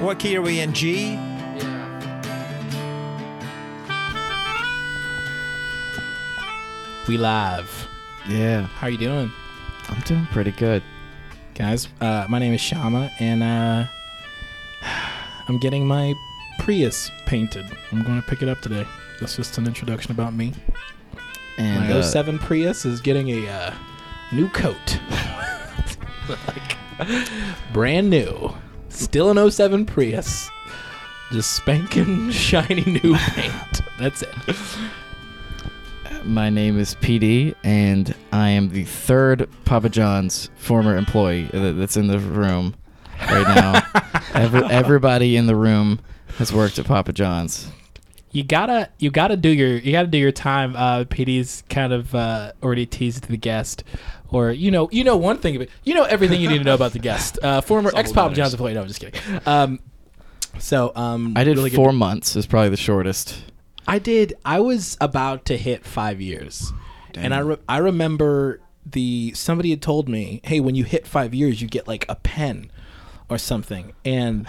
What key are we in? G? Yeah. We live. Yeah, How are you doing, I'm doing pretty good. guys? Uh, my name is Shama, and uh, I'm getting my Prius painted. I'm going to pick it up today. That's just an introduction about me. And my uh, 07 Prius is getting a uh, new coat. like, brand new. Still an 07 Prius. Just spanking shiny new paint. That's it. my name is PD, and I am the third Papa John's former employee that- that's in the room right now. Every, everybody in the room has worked at Papa John's. You gotta, you gotta do your, you gotta do your time. Uh, PD's kind of uh, already teased the guest, or you know, you know one thing, about, you know everything you need to know about the guest. Uh, former ex Papa John's employee. No, I'm just kidding. Um, so um, I did really good- four months. Is probably the shortest. I did. I was about to hit five years, and I re- I remember the somebody had told me, "Hey, when you hit five years, you get like a pen or something," and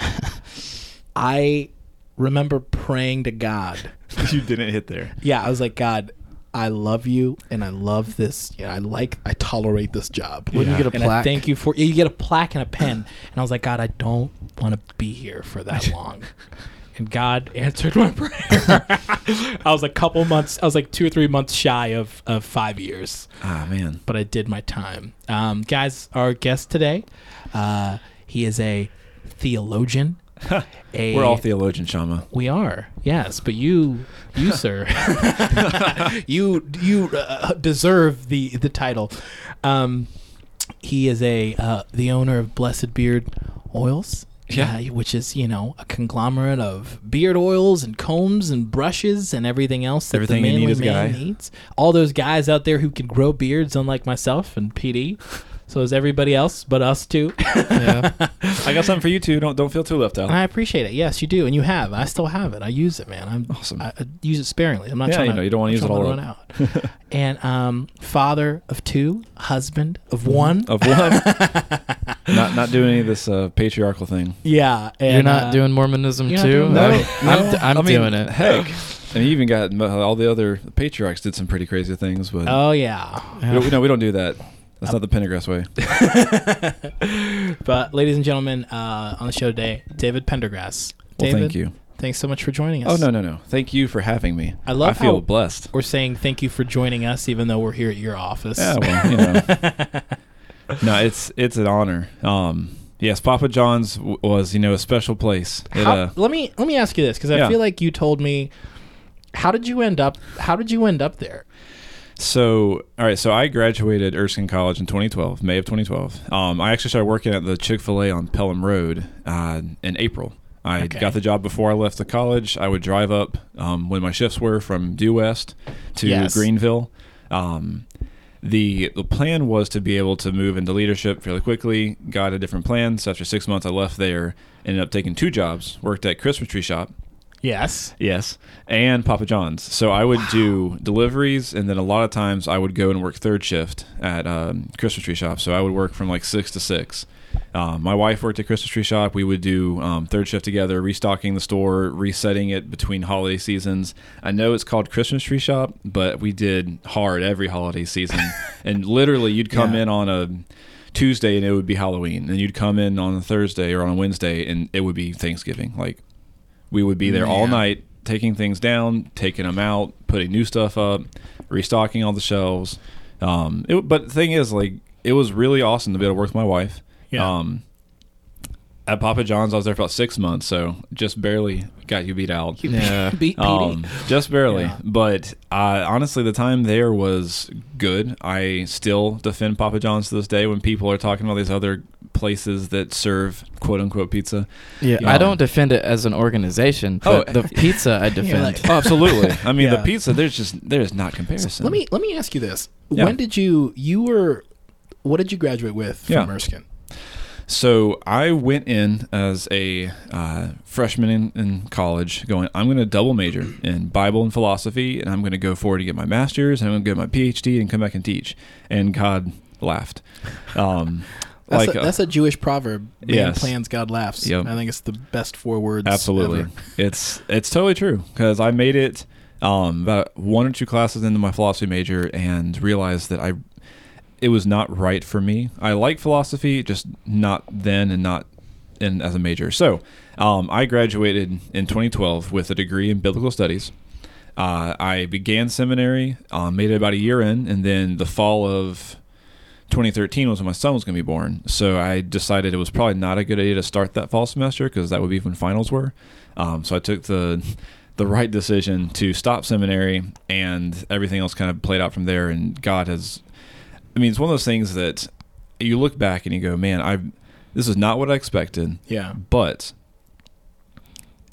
I remember praying to God. you didn't hit there. Yeah, I was like, God. I love you, and I love this. You know, I like, I tolerate this job. Wouldn't you get a and I plaque? thank you for. You get a plaque and a pen, and I was like, God, I don't want to be here for that long. and God answered my prayer. I was a couple months. I was like two or three months shy of of five years, Ah, man. but I did my time. Um, guys, our guest today, uh, he is a theologian. a, We're all theologian, Shama. we are, yes, but you, you, sir, you, you uh, deserve the the title. Um, he is a uh, the owner of Blessed Beard Oils. Yeah. uh, which is you know a conglomerate of beard oils and combs and brushes and everything else that Everything the you need manly man guy. needs. All those guys out there who can grow beards, unlike myself and PD. So is everybody else, but us too. Yeah. I got something for you too. Don't don't feel too left out. And I appreciate it. Yes, you do, and you have. I still have it. I use it, man. I'm Awesome. I, I use it sparingly. I'm not Yeah, trying you to. know, you don't wanna use it trying all run out. and um, father of two, husband of one. Of one. not not doing any of this uh, patriarchal thing. Yeah, and, You're not uh, doing Mormonism too? doing I'm, that? I'm, d- I'm I mean, doing it. Heck. And you even got all the other patriarchs did some pretty crazy things, but Oh yeah. we no, we don't do that. That's not the Pendergrass way. But ladies and gentlemen, uh, on the show today, David Pendergrass. Well, David, thank you. Thanks so much for joining us. Oh no no no! Thank you for having me. I love I feel blessed. We're saying thank you for joining us, even though we're here at your office. Yeah, well, you know. no, it's it's an honor. Um, yes, Papa John's w- was you know a special place. It, How, uh, let me let me ask you this because I Yeah. feel like you told me. How did you end up? How did you end up there? So all right, so I graduated Erskine College in 2012, May of 2012. Um, I actually started working at the Chick Fil A on Pelham Road uh, in April. I Okay. got the job before I left the college. I would drive up um, when my shifts were from Due West to Yes. Greenville. Um, the the plan was to be able to move into leadership fairly quickly. Got a different plan. So after six months, I left there. Ended up taking two jobs. Worked at Christmas Tree Shop. Yes. Yes, and Papa John's. So I would do deliveries, and then a lot of times I would go and work third shift at um, Christmas Tree Shop. So I would work from like six to six. Um, my wife worked at Christmas Tree Shop. We would do um, third shift together, restocking the store, resetting it between holiday seasons. I know it's called Christmas Tree Shop, but we did hard every holiday season, and literally you'd come Yeah. in on a Tuesday and it would be Halloween, and you'd come in on a Thursday or on a Wednesday and it would be Thanksgiving. Like we would be there all night, taking things down, taking them out, putting new stuff up, restocking all the shelves. Um, it, but the thing is, like, it was really awesome to be able to work with my wife. Yeah. Um, at Papa John's, I was there for about six months, so just barely got you beat out. Yeah. Beat PD. Um, just barely. Yeah. But uh, honestly, the time there was good. I still defend Papa John's to this day when people are talking about these other places that serve quote unquote pizza. Yeah, Yeah. I don't defend it as an organization, Oh, the pizza I defend. like- Oh, absolutely. I mean, Yeah. the pizza, there's just, there's not comparison. Let me let me ask you this: Yeah. When did you you were? What did you graduate with Yeah. from Erskine? So I went in as a uh, freshman in, in college, going, I'm going to double major in Bible and philosophy, and I'm going to go forward to get my master's, and I'm going to get my PhD and come back and teach. And God laughed. Um, That's, like a, uh, that's a Jewish proverb. Man Yes. plans, God laughs. Yep. I think it's the best four words. Absolutely, ever. it's it's totally true because I made it um, about one or two classes into my philosophy major and realized that I it was not right for me. I like philosophy, just not then and not in as a major. So um, I graduated in 2012 with a degree in biblical studies. Uh, I began seminary, um, made it about a year in, and then the fall of 2013 was when my son was going to be born. So I decided it was probably not a good idea to start that fall semester because that would be when finals were. Um, so I took the the right decision to stop seminary, and everything else kind of played out from there. And God has, I mean, it's one of those things that you look back and you go, "Man, I this is not what I expected," Yeah. but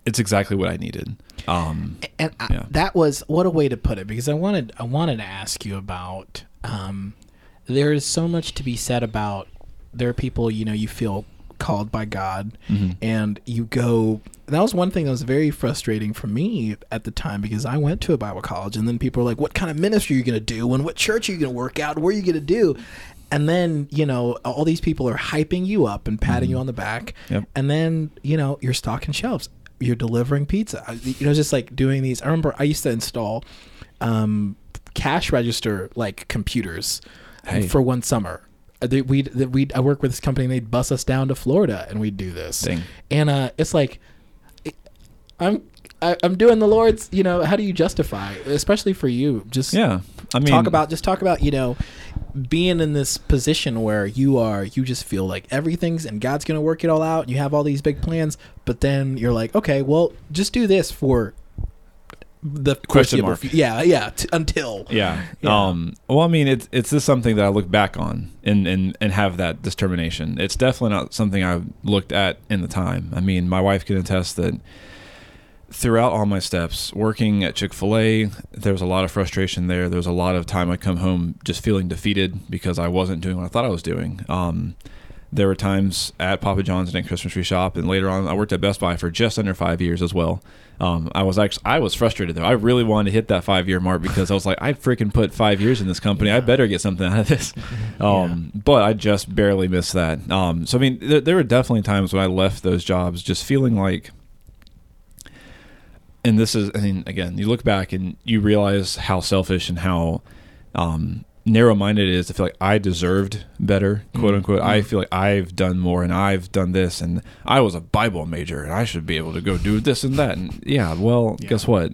it's exactly what I needed. Um, and I, Yeah. that was what a way to put it because I wanted I wanted to ask you about um, there is so much to be said about there are people you know you feel called by God Mhm. and you go that was one thing that was very frustrating for me at the time because I went to a Bible college and then people are like what kind of ministry are you going to do? And what church are you going to work out? Where are you going to do? And then you know all these people are hyping you up and patting you on the back. Yep. and then you know you're stocking shelves. You're delivering pizza. You know just like doing these. I remember i used to install um, cash register like computers Hey. for one summer Uh, they- we'd we'd i work with this company and they'd bus us down to florida and we'd do this Dang. and uh it's like i'm I, i'm doing the lord's you know how do you justify especially for you just yeah, I mean, talk about just talk about you know being in this position where you are you just feel like everything's and god's gonna work it all out and you have all these big plans but then you're like okay well just do this for the Question mark. yeah yeah t- until Yeah. Yeah. Um, well, I mean, it's it's just something that I look back on and, and, and have that determination. It's definitely not something I looked at in the time. I mean, my wife can attest that throughout all my steps, working at Chick fil A, there was a lot of frustration there. There was a lot of time I come home just feeling defeated because I wasn't doing what I thought I was doing. Um, there were times at Papa John's and at Christmas Tree Shop, and later on, I worked at Best Buy for just under five years as well. Um, I was actually I was frustrated though. I really wanted to hit that five year mark because I was like, I freaking put five years in this company. I better get something out of this. Um, But I just barely missed that. Um, so I mean, there, there were definitely times when I left those jobs just feeling like and this is, I mean, again, you look back and you realize how selfish and how narrow-minded it is to feel like I deserved better, quote unquote. I feel like I've done more and I've done this, and I was a Bible major and I should be able to go do this and that. And yeah, well, guess what?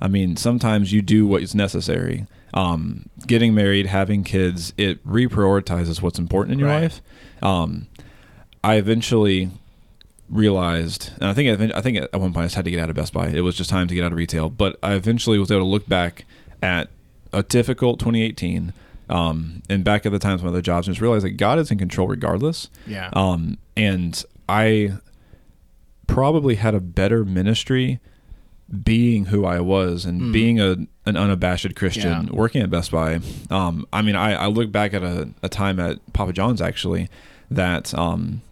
I mean, sometimes you do what is necessary. Um, getting married, having kids, it reprioritizes what's important in your Right. life. Um, I eventually realized, and I think I, think- I think at one point I just had to get out of Best Buy. It was just time to get out of retail. But I eventually was able to look back at a difficult 2018 um, and back at the times of my other jobs and just realize that God is in control regardless. Yeah. Um, and I probably had a better ministry being who I was and being a an unabashed Christian Mm. Yeah. working at Best Buy. Um, I mean, I, I look back at a, a time at Papa John's actually that um,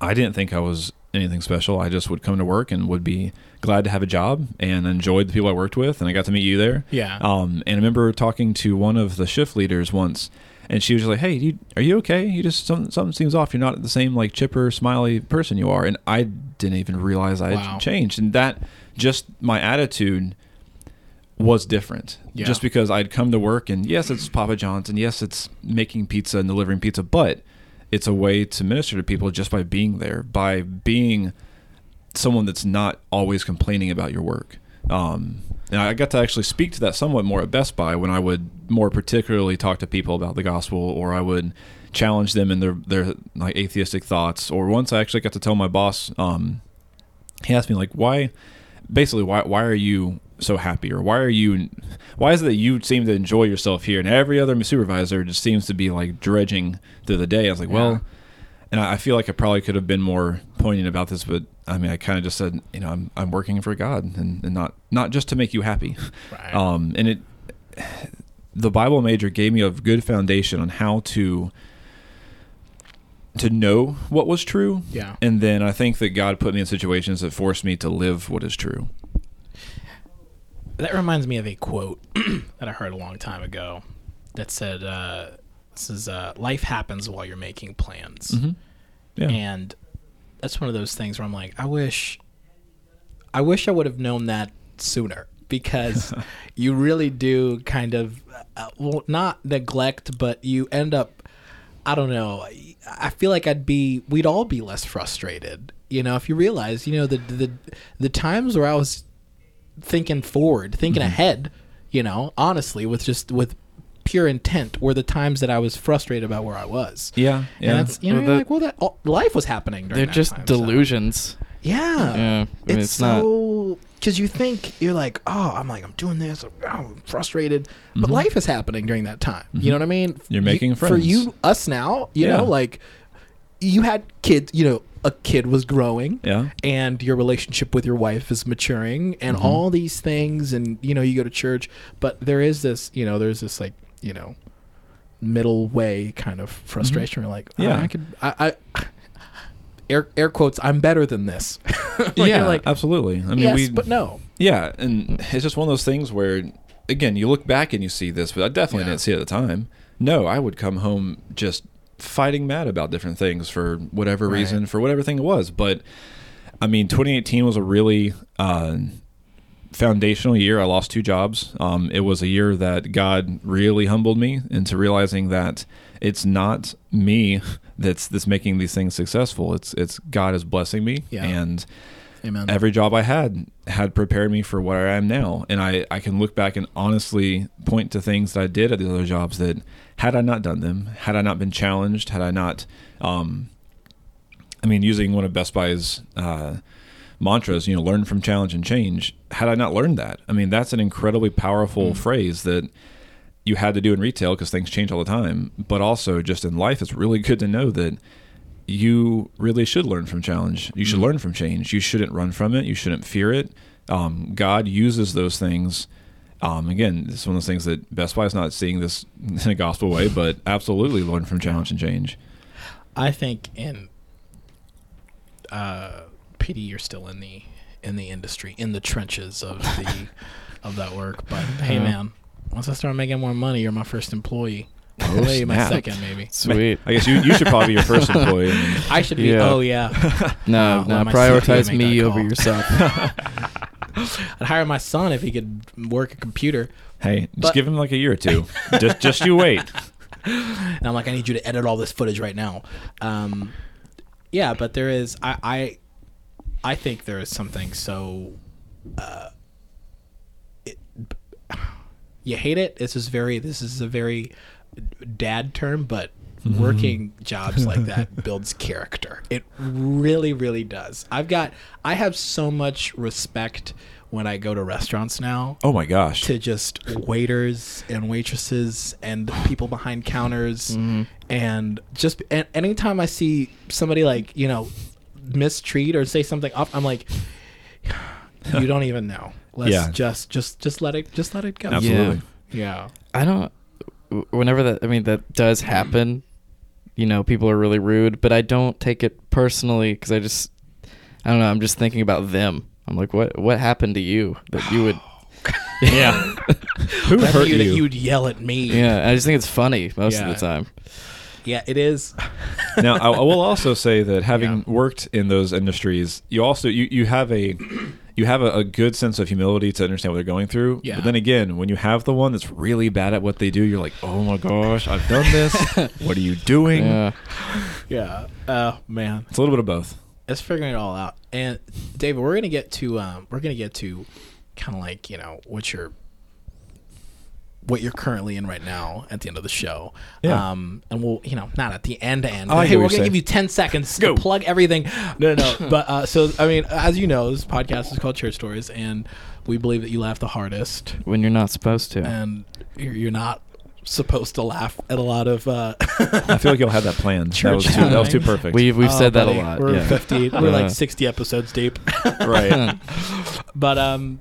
I didn't think I was anything special. I just would come to work and would be glad to have a job and enjoyed the people I worked with. And I got to meet you there. Yeah. Um, and I remember talking to one of the shift leaders once, and she was like, "Hey, you, are you okay? You just something, something seems off. You're not the same like chipper, smiley person you are." And I didn't even realize I had Wow. changed, and that just my attitude was different. Yeah. Just because I'd come to work and yes, it's Papa John's and yes, it's making pizza and delivering pizza, but it's a way to minister to people just by being there, by being someone that's not always complaining about your work. Um, and I got to actually speak to that somewhat more at Best Buy when I would more particularly talk to people about the gospel, or I would challenge them in their their like atheistic thoughts. Or once I actually got to tell my boss, um, he asked me like, why, basically, why why are you so happy, or why are you, why is it that you seem to enjoy yourself here, and every other supervisor just seems to be like dredging through the day? I was like, well. And I I feel like I probably could have been more poignant about this, but I mean, I kind of just said, you know, I'm I'm working for God, and, and not not just to make you happy. Right. Um, and it, the Bible major gave me a good foundation on how to to know what was true. Yeah. And then I think that God put me in situations that forced me to live what is true. That reminds me of a quote that I heard a long time ago that said uh, this is uh, life happens while you're making plans, Mhm. Yeah. and that's one of those things where I'm like, I wish, I wish I would have known that sooner because you really do kind of, uh, well, not neglect, but you end up, I don't know. I feel like I'd be, we'd all be less frustrated, you know, if you realize, you know, the the the times where I was thinking forward, thinking ahead, you know, honestly, with just with pure intent, were the times that I was frustrated about where I was. yeah. Yeah. And that's you know Well, you're the- like well that oh, life was happening. During They're that just time, so- delusions. Yeah, Yeah, I mean, it's, it's not- so because you think you're like oh I'm like I'm doing this oh, I'm frustrated, but Mhm. life is happening during that time. You know what I mean? Mm-hmm. You're You- making for you us now. You Yeah. know like you had kids. You know a kid was growing yeah. and your relationship with your wife is maturing and Mhm. all these things and you know you go to church but there is this you know there's this like you know middle way kind of frustration You're like oh, Yeah. i could i i air, air quotes i'm better than this Like, yeah. like absolutely. I mean, yes we. but no Yeah, and it's just one of those things where, again, you look back and you see this, but I definitely Yeah. didn't see it at the time. No, I would come home just fighting mad about different things for whatever Right. reason, for whatever thing it was. But I mean, 2018 was a really uh, foundational year. I lost two jobs. Um, it was a year that God really humbled me into realizing that it's not me that's that's making these things successful. It's it's God is blessing me, Yeah. and amen every job I had had prepared me for where I am now. And I, I can look back and honestly point to things that I did at these other jobs that had I not done them, had I not been challenged, had I not, um, I mean, using one of Best Buy's uh, mantras, you know, learn from challenge and change, had I not learned that, I mean, that's an incredibly powerful phrase that you had to do in retail because things change all the time. But also just in life, it's really good to know that you really should learn from challenge. You should Mm-hmm. learn from change. You shouldn't run from it. You shouldn't fear it. Um, God uses those things. Um, again, it's one of those things that Best Buy is not seeing this in a gospel way, but absolutely learn from challenge and change. i think in uh pd you're still in the in the industry in the trenches of the of that work but hey man once i start making more money you're my first employee Oh, Maybe my second maybe Sweet. I guess you, you should probably be your first employee. I should be. Yeah. Oh yeah. No, I'll no, prioritize me over yourself. I'd hire my son if he could work a computer. hey, just give him like a year or two. just just you wait. And I'm like, I need you to edit all this footage right now. Um, yeah, but there is. I I, I think there is something so. Uh, it, you hate it. This is very. This is a very dad term, but working jobs like that builds character. It really, really does. I've got. I have so much respect when I go to restaurants now Oh my gosh. to just waiters and waitresses and people behind counters Mm-hmm. and just and anytime I see somebody like you know mistreat or say something up, I'm like, you don't even know. Let's Yeah. just just just let it just let it go. Absolutely. Yeah. I don't. Whenever that, I mean, that does happen. You know, people are really rude, but I don't take it personally because I just, I don't know. I'm just thinking about them. I'm like, what? What happened to you that you would? Yeah. Who hurt you, you? that you'd yell at me. Yeah, I just think it's funny most Yeah. of the time. Yeah, it is. now I, I will also say that having Yeah. worked in those industries you also you, you have a you have a, a good sense of humility to understand what they're going through Yeah. but then again when you have the one that's really bad at what they do you're like oh my gosh i've done this what are you doing Yeah. Yeah. Oh man. it's a little bit of both It's figuring it all out. And David, we're gonna get to um, we're gonna get to kind of like you know what you're what you're currently in right now at the end of the show. Yeah. Um, and we'll you know not at the end end. Oh, hey, we're gonna give you ten seconds to plug everything. No, no, no. but uh, so I mean, as you know, this podcast is called Church Stories, and we believe that you laugh the hardest, When you're not supposed to. and you're, you're not supposed to laugh at a lot of. Uh, i feel like you'll have that planned that was, Church too, that was too perfect We've we've Oh, said that a lot. We're yeah. 50. We're like 60 episodes deep. right but um,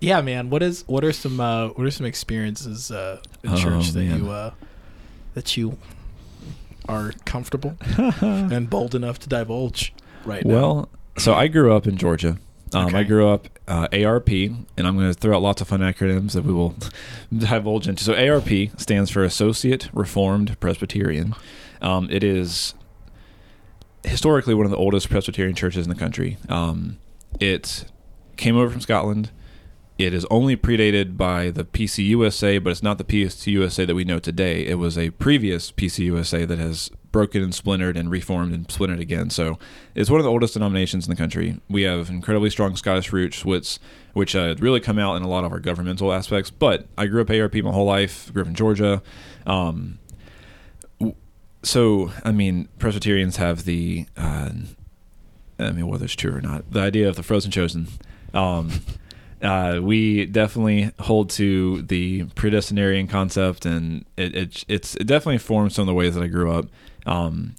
yeah, man. What is what are some uh, what are some experiences uh, in Oh, church that man. you uh, that you are comfortable and bold enough to divulge right now? well so i grew up in georgia um, i grew up uh, ARP, and I'm going to throw out lots of fun acronyms that we will divulge into. So ARP stands for Associate Reformed Presbyterian. Um, it is historically one of the oldest Presbyterian churches in the country. Um, it came over from Scotland. It is only predated by the PCUSA, but it's not the PCUSA that we know today. It was a previous PCUSA that has broken and splintered and reformed and splintered again. So it's one of the oldest denominations in the country. We have incredibly strong Scottish roots, which which uh, really come out in a lot of our governmental aspects. But I grew up ARP my whole life. Grew up in Georgia. Um, so I mean, Presbyterians have the, uh, I mean, whether it's true or not, the idea of the frozen chosen. Um, uh, we definitely hold to the predestinarian concept, and it, it it's it definitely formed some of the ways that I grew up. Um,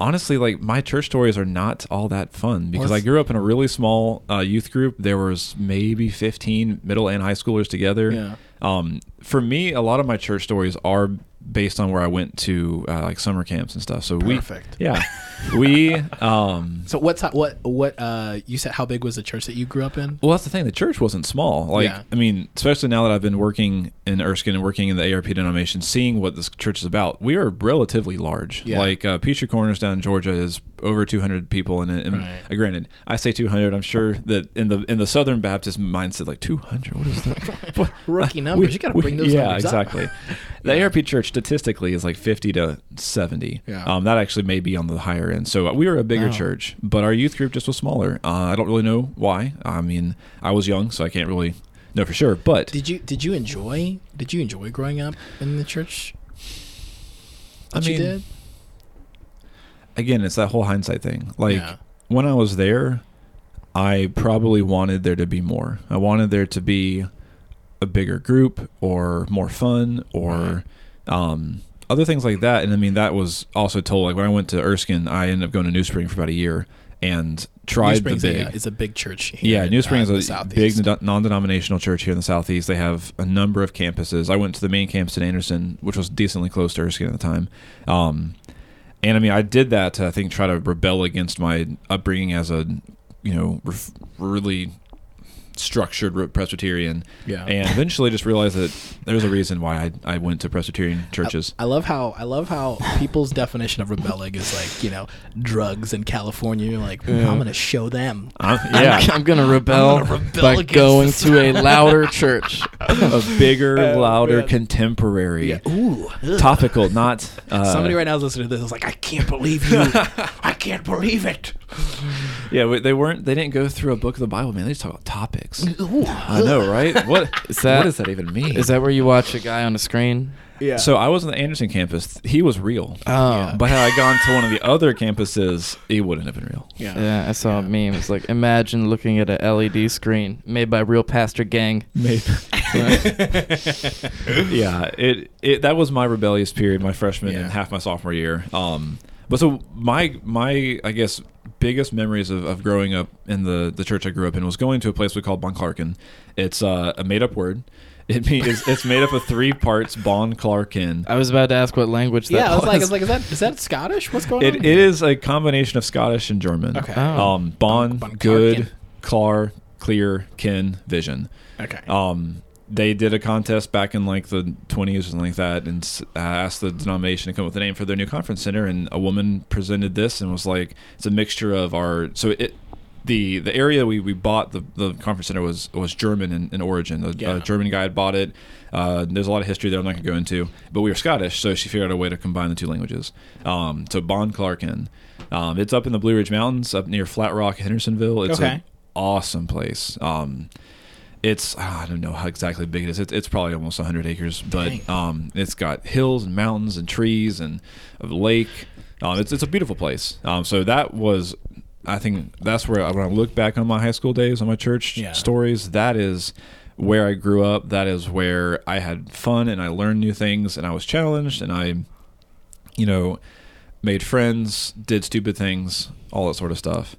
honestly, like my church stories are not all that fun because I grew up in a really small uh, youth group. There was maybe fifteen middle and high schoolers together. Yeah. Um, for me, a lot of my church stories are based on where I went to uh, like summer camps and stuff. So Perfect. we, yeah, we. Um, So what's what what uh you said? How big was the church that you grew up in? well, that's the thing. The church wasn't small. Like, Yeah. I mean, especially now that I've been working in Erskine and working in the ARP denomination, seeing what this church is about, we are relatively large. Yeah. Like, uh, Petrie Corners down in Georgia is over 200 people, and, and Right. uh, granted, I say 200. I'm sure that in the in the Southern Baptist mindset, like 200. What is that? Rookie numbers. We- you got to bring those yeah, numbers up. exactly. The ARP church statistically is like 50 to 70. Yeah. Um, that actually may be on the higher end. So uh, we were a bigger Wow. church, but our youth group just was smaller. Uh, I don't really know why. I mean, I was young, so I can't really know for sure. But Did you did you enjoy did you enjoy growing up in the church? I That you mean, did? Again, it's that whole hindsight thing. Like Yeah. when I was there, I probably wanted there to be more. I wanted there to be a bigger group or more fun or um, other things like that. And I mean, that was also told. Like when I went to Erskine, I ended up going to New Spring for about a year and tried New the big. a, is a big church. Here Yeah, New Spring is a big non- non-denominational church here in the southeast. They have a number of campuses. I went to the main campus in Anderson, which was decently close to Erskine at the time. Um, and I mean, I did that to I think try to rebel against my upbringing as a you know ref- really structured Presbyterian. Yeah. And eventually, just realized that there's a reason why I, I went to Presbyterian churches. I love how I love how people's definition of rebelling is like you know drugs in California. You're like "Hmm, I'm gonna show them. I'm- yeah, I'm, I'm gonna rebel, I'm gonna rebel by going this. to a louder church. a bigger, Oh, louder, man. contemporary, Ooh. ugh. topical, not uh, Somebody right now is listening to this. is like, I can't believe you. I can't believe it. Yeah, they weren't. They didn't go through a book of the Bible, man. They just talk about topics. Ooh. I know, right? What Is that- what does that even mean? Is that where you watch a guy on a screen? Yeah. so? I was on the Anderson campus. He was real, Oh, Yeah. but had I gone to one of the other campuses, he wouldn't have been real. yeah. yeah. I saw a meme. It's like imagine looking at a LED screen made by real pastor gang. Maybe. yeah, it it that was my rebellious period, my freshman Yeah. and half my sophomore year. Um, but so my my I guess biggest memories of, of growing up in the the church I grew up in was going to a place we called Bonclarken. It's uh, a made up word. It means it's made up of three parts. Bonclarken. I was about to ask what language that Yeah, I was like, I was. was like, is that is that Scottish? What's going It, on? it is a combination of Scottish and German. Okay. Oh. Um, bon, Bon good, Clarkin. clar, clear, kin, vision. okay. Um, they did a contest back in like the 20s or something like that and uh, asked the denomination to come up with a name for their new conference center. And a woman presented this and was like, it's a mixture of our. So it. The, the area we, we bought the, the conference center was was German in, in origin. A, Yeah. a German guy had bought it. Uh, there's a lot of history there I'm not going to go into, but we were Scottish, so she figured out a way to combine the two languages. Um, so Bonclarken, um, it's up in the Blue Ridge Mountains, up near Flat Rock, Hendersonville. It's Okay. an awesome place. Um, it's I don't know how exactly big it is. It's, it's probably almost 100 acres, but um, it's got hills and mountains and trees and a lake. Um, it's it's a beautiful place. Um, so that was, I think that's where when I look back on my high school days, on my church Yeah. stories, that is where I grew up. That is where I had fun and I learned new things and I was challenged and I, you know, made friends, did stupid things, all that sort of stuff.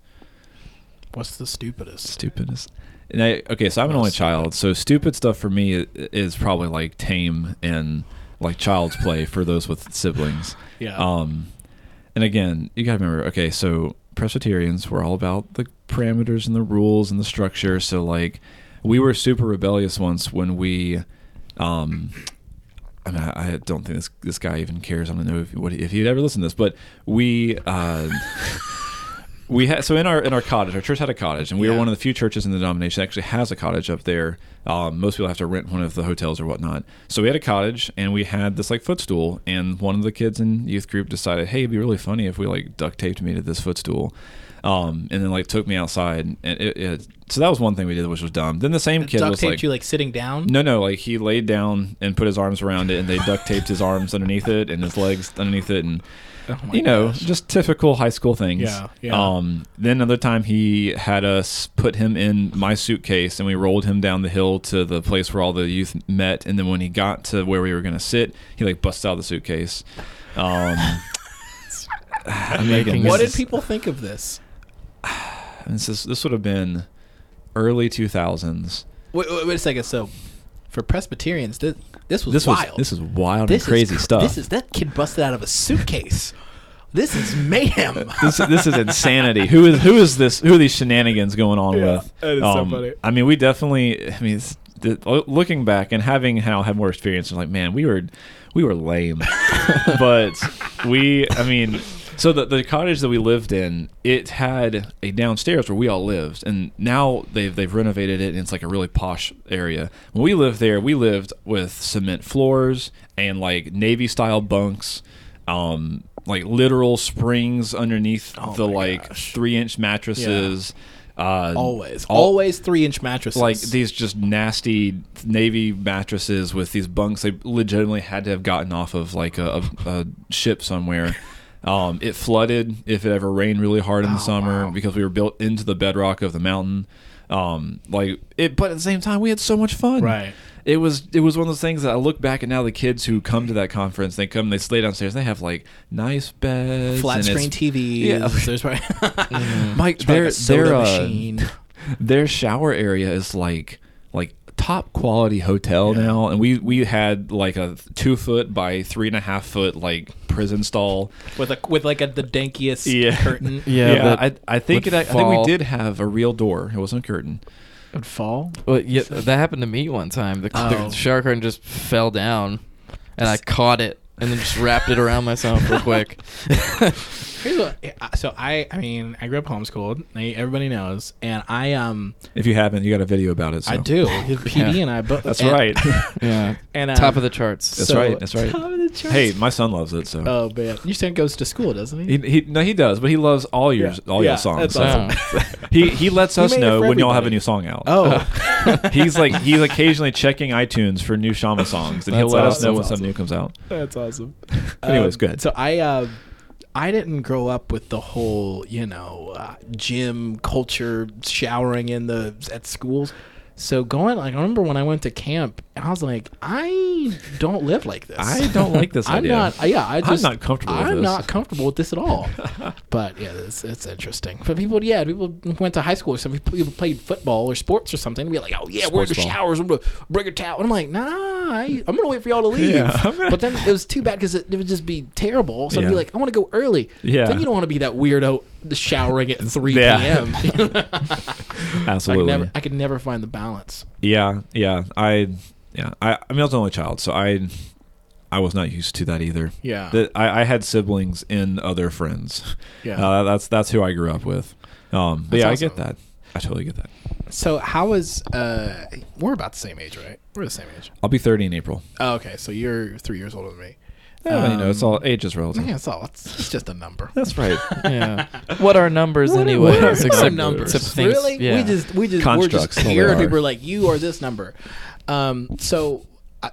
What's the stupidest? Stupidest. And I, okay, so I'm an only child, so stupid stuff for me is probably like tame and like child's play for those with siblings. Yeah. Um, and again, you gotta remember. Okay, so Presbyterians. We're all about the parameters and the rules and the structure. So like, we were super rebellious once when we, um, I mean, I, I don't think this this guy even cares. I don't know if what if he'd ever listen to this, but we. Uh, we had so in our in our cottage, our church had a cottage, and we were one of the few churches in the denomination that actually has a cottage up there. Um, most people have to rent one of the hotels or whatnot. So we had a cottage, and we had this like footstool, and one of the kids in youth group decided, hey, it'd be really funny if we like duct taped me to this footstool. Um, and then like took me outside, and it, it, so that was one thing we did, which was dumb. Then the same kid duct was taped like, you like sitting down. no, no, like he laid down and put his arms around it, and they duct taped his arms underneath it and his legs underneath it, and Oh you know, gosh. just typical high school things. Yeah, yeah. Um, then another time he had us put him in my suitcase, and we rolled him down the hill to the place where all the youth met. And then when he got to where we were going to sit, he like busted out the suitcase. Um, I'm Making making What did people think of this? This is this would have been early 2000s. Wait, wait, wait a second. So, for Presbyterians, this this was This wild. was this is wild This and crazy is, cr- stuff. This is that kid busted out of a suitcase. this is mayhem. this, this is insanity. Who is who is this? Who are these shenanigans going on Yeah, with? that is so um, funny. I mean, we definitely. I mean, it's, the, looking back and having how have more experience, I'm like, man, we were we were lame, but we. I mean. So the, the cottage that we lived in, it had a downstairs where we all lived, and now they've they've renovated it, and it's like a really posh area. When we lived there, we lived with cement floors and like navy style bunks, um, like literal springs underneath Oh the like gosh. three inch mattresses. Uh, always, all- always three inch mattresses. like these just nasty navy mattresses with these bunks they legitimately had to have gotten off of like a, a, a ship somewhere um, it flooded if it ever rained really hard in the Oh, summer wow. because we were built into the bedrock of the mountain um, like it but at the same time we had so much fun Right. it was it was one of those things that I look back at now the kids who come to that conference they come they stay downstairs they have like nice beds flat and screen TVs. Yeah. There's probably, Mike, there's probably their their uh, machine. their shower area is like like top quality hotel Yeah. now, and we we had like a two foot by three and a half foot like prison stall. with a with like a the dankiest Yeah. curtain. Yeah, Yeah, that I I think it, I think we did have a real door. It wasn't a curtain. It would fall. Well, yeah, that happened to me one time. The, Oh. the shower curtain just fell down, and I caught it and then just wrapped it around myself real quick. Here's what. So I, I mean, I grew up homeschooled. I- Everybody knows, and I um, If you haven't, you got a video about it. So. I do. PD and I both. That's and- right. yeah, And uh, top of the charts. That's so- right. That's right. Top of the charts. Hey, my son loves it. So Oh man, your son goes to school, doesn't he? he, he no he does, but he loves all your Yeah. all Yeah, your songs. that's So awesome. he he lets us made it know when y'all have a new song out. Oh, he's like he's occasionally checking iTunes for new Shama songs, and he'll That's let us know when That's something new comes out. that's awesome. Anyways, Um, go ahead. So I, uh, I didn't grow up with the whole, you know, uh, gym culture, showering in the at schools. So going, like, I remember when I went to camp, and I was like, I don't live like this. I don't like this I'm idea. not. Yeah, I I'm just. not comfortable with I'm this. not comfortable with this at all. but yeah, it's, it's interesting. But people, yeah, people went to high school or something. People played football or sports or something. And be like, oh yeah, we're in the ball. showers. I'm gonna bring a towel. And I'm like, nah, I, I'm gonna wait for y'all to leave. Yeah, gonna- but then it was too bad because it, it would just be terrible. So I'd be like, I want to go early. Yeah. Then you don't want to be that weirdo showering at 3 Yeah. p.m. I could Absolutely. never, I could never find the balance. Yeah, yeah. I yeah. I I mean I was the only child, so I I was not used to that either. Yeah. That I, I had siblings in other friends. Yeah. Uh, that's that's who I grew up with. Um, but That's yeah. I get that. I totally get that. so how is uh? We're about the same age, right? We're the same age. I'll be 30 in April. Oh, okay. So you're three years older than me. Yeah, you know, it's all Um, age is relative. Yeah, it's all. It's, it's just a number. That's right. yeah. What are numbers What are- anyway? what are Except- numbers? except things- really? Yeah. We just we just Constructs, we're just here. and are. People are like, you are this number. Um. So, I,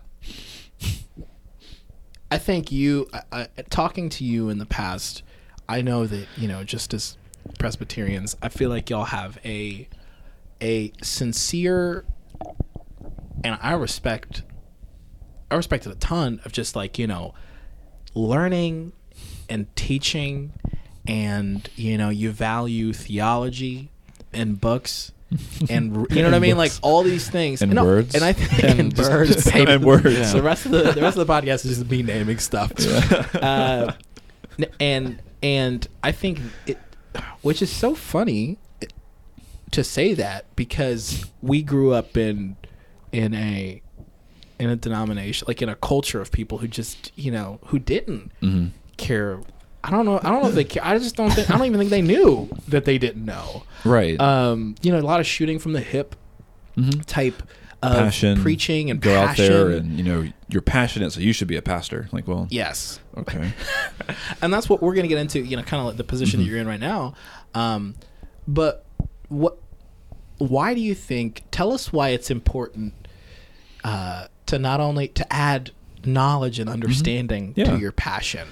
I think you. I, I, talking to you in the past, I know that you know just as Presbyterians, I feel like y'all have a a sincere, and I respect. I respect it a ton of just like you know, learning and teaching and you know you value theology and books and you know what I mean like all these things And no, words. and I think And and birds just paper. And words. Yeah. the rest of the the rest of the podcast is just me naming stuff uh, and and I think it which is so funny to say that because we grew up in in a in a denomination like in a culture of people who just you know who didn't hmm care i don't know i don't know if they care i just don't think i don't even think they knew that they didn't know Right. um you know a lot of shooting from the hip Mhm. type of passion. preaching and go passion. out there and you know you're passionate, so you should be a pastor. Like, well, yes okay. and that's what we're going to get into you know kind of like the position Mhm. that you're in right now um but what why do you think tell us why it's important uh to not only to add knowledge and understanding Mm-hmm. Yeah. to your passion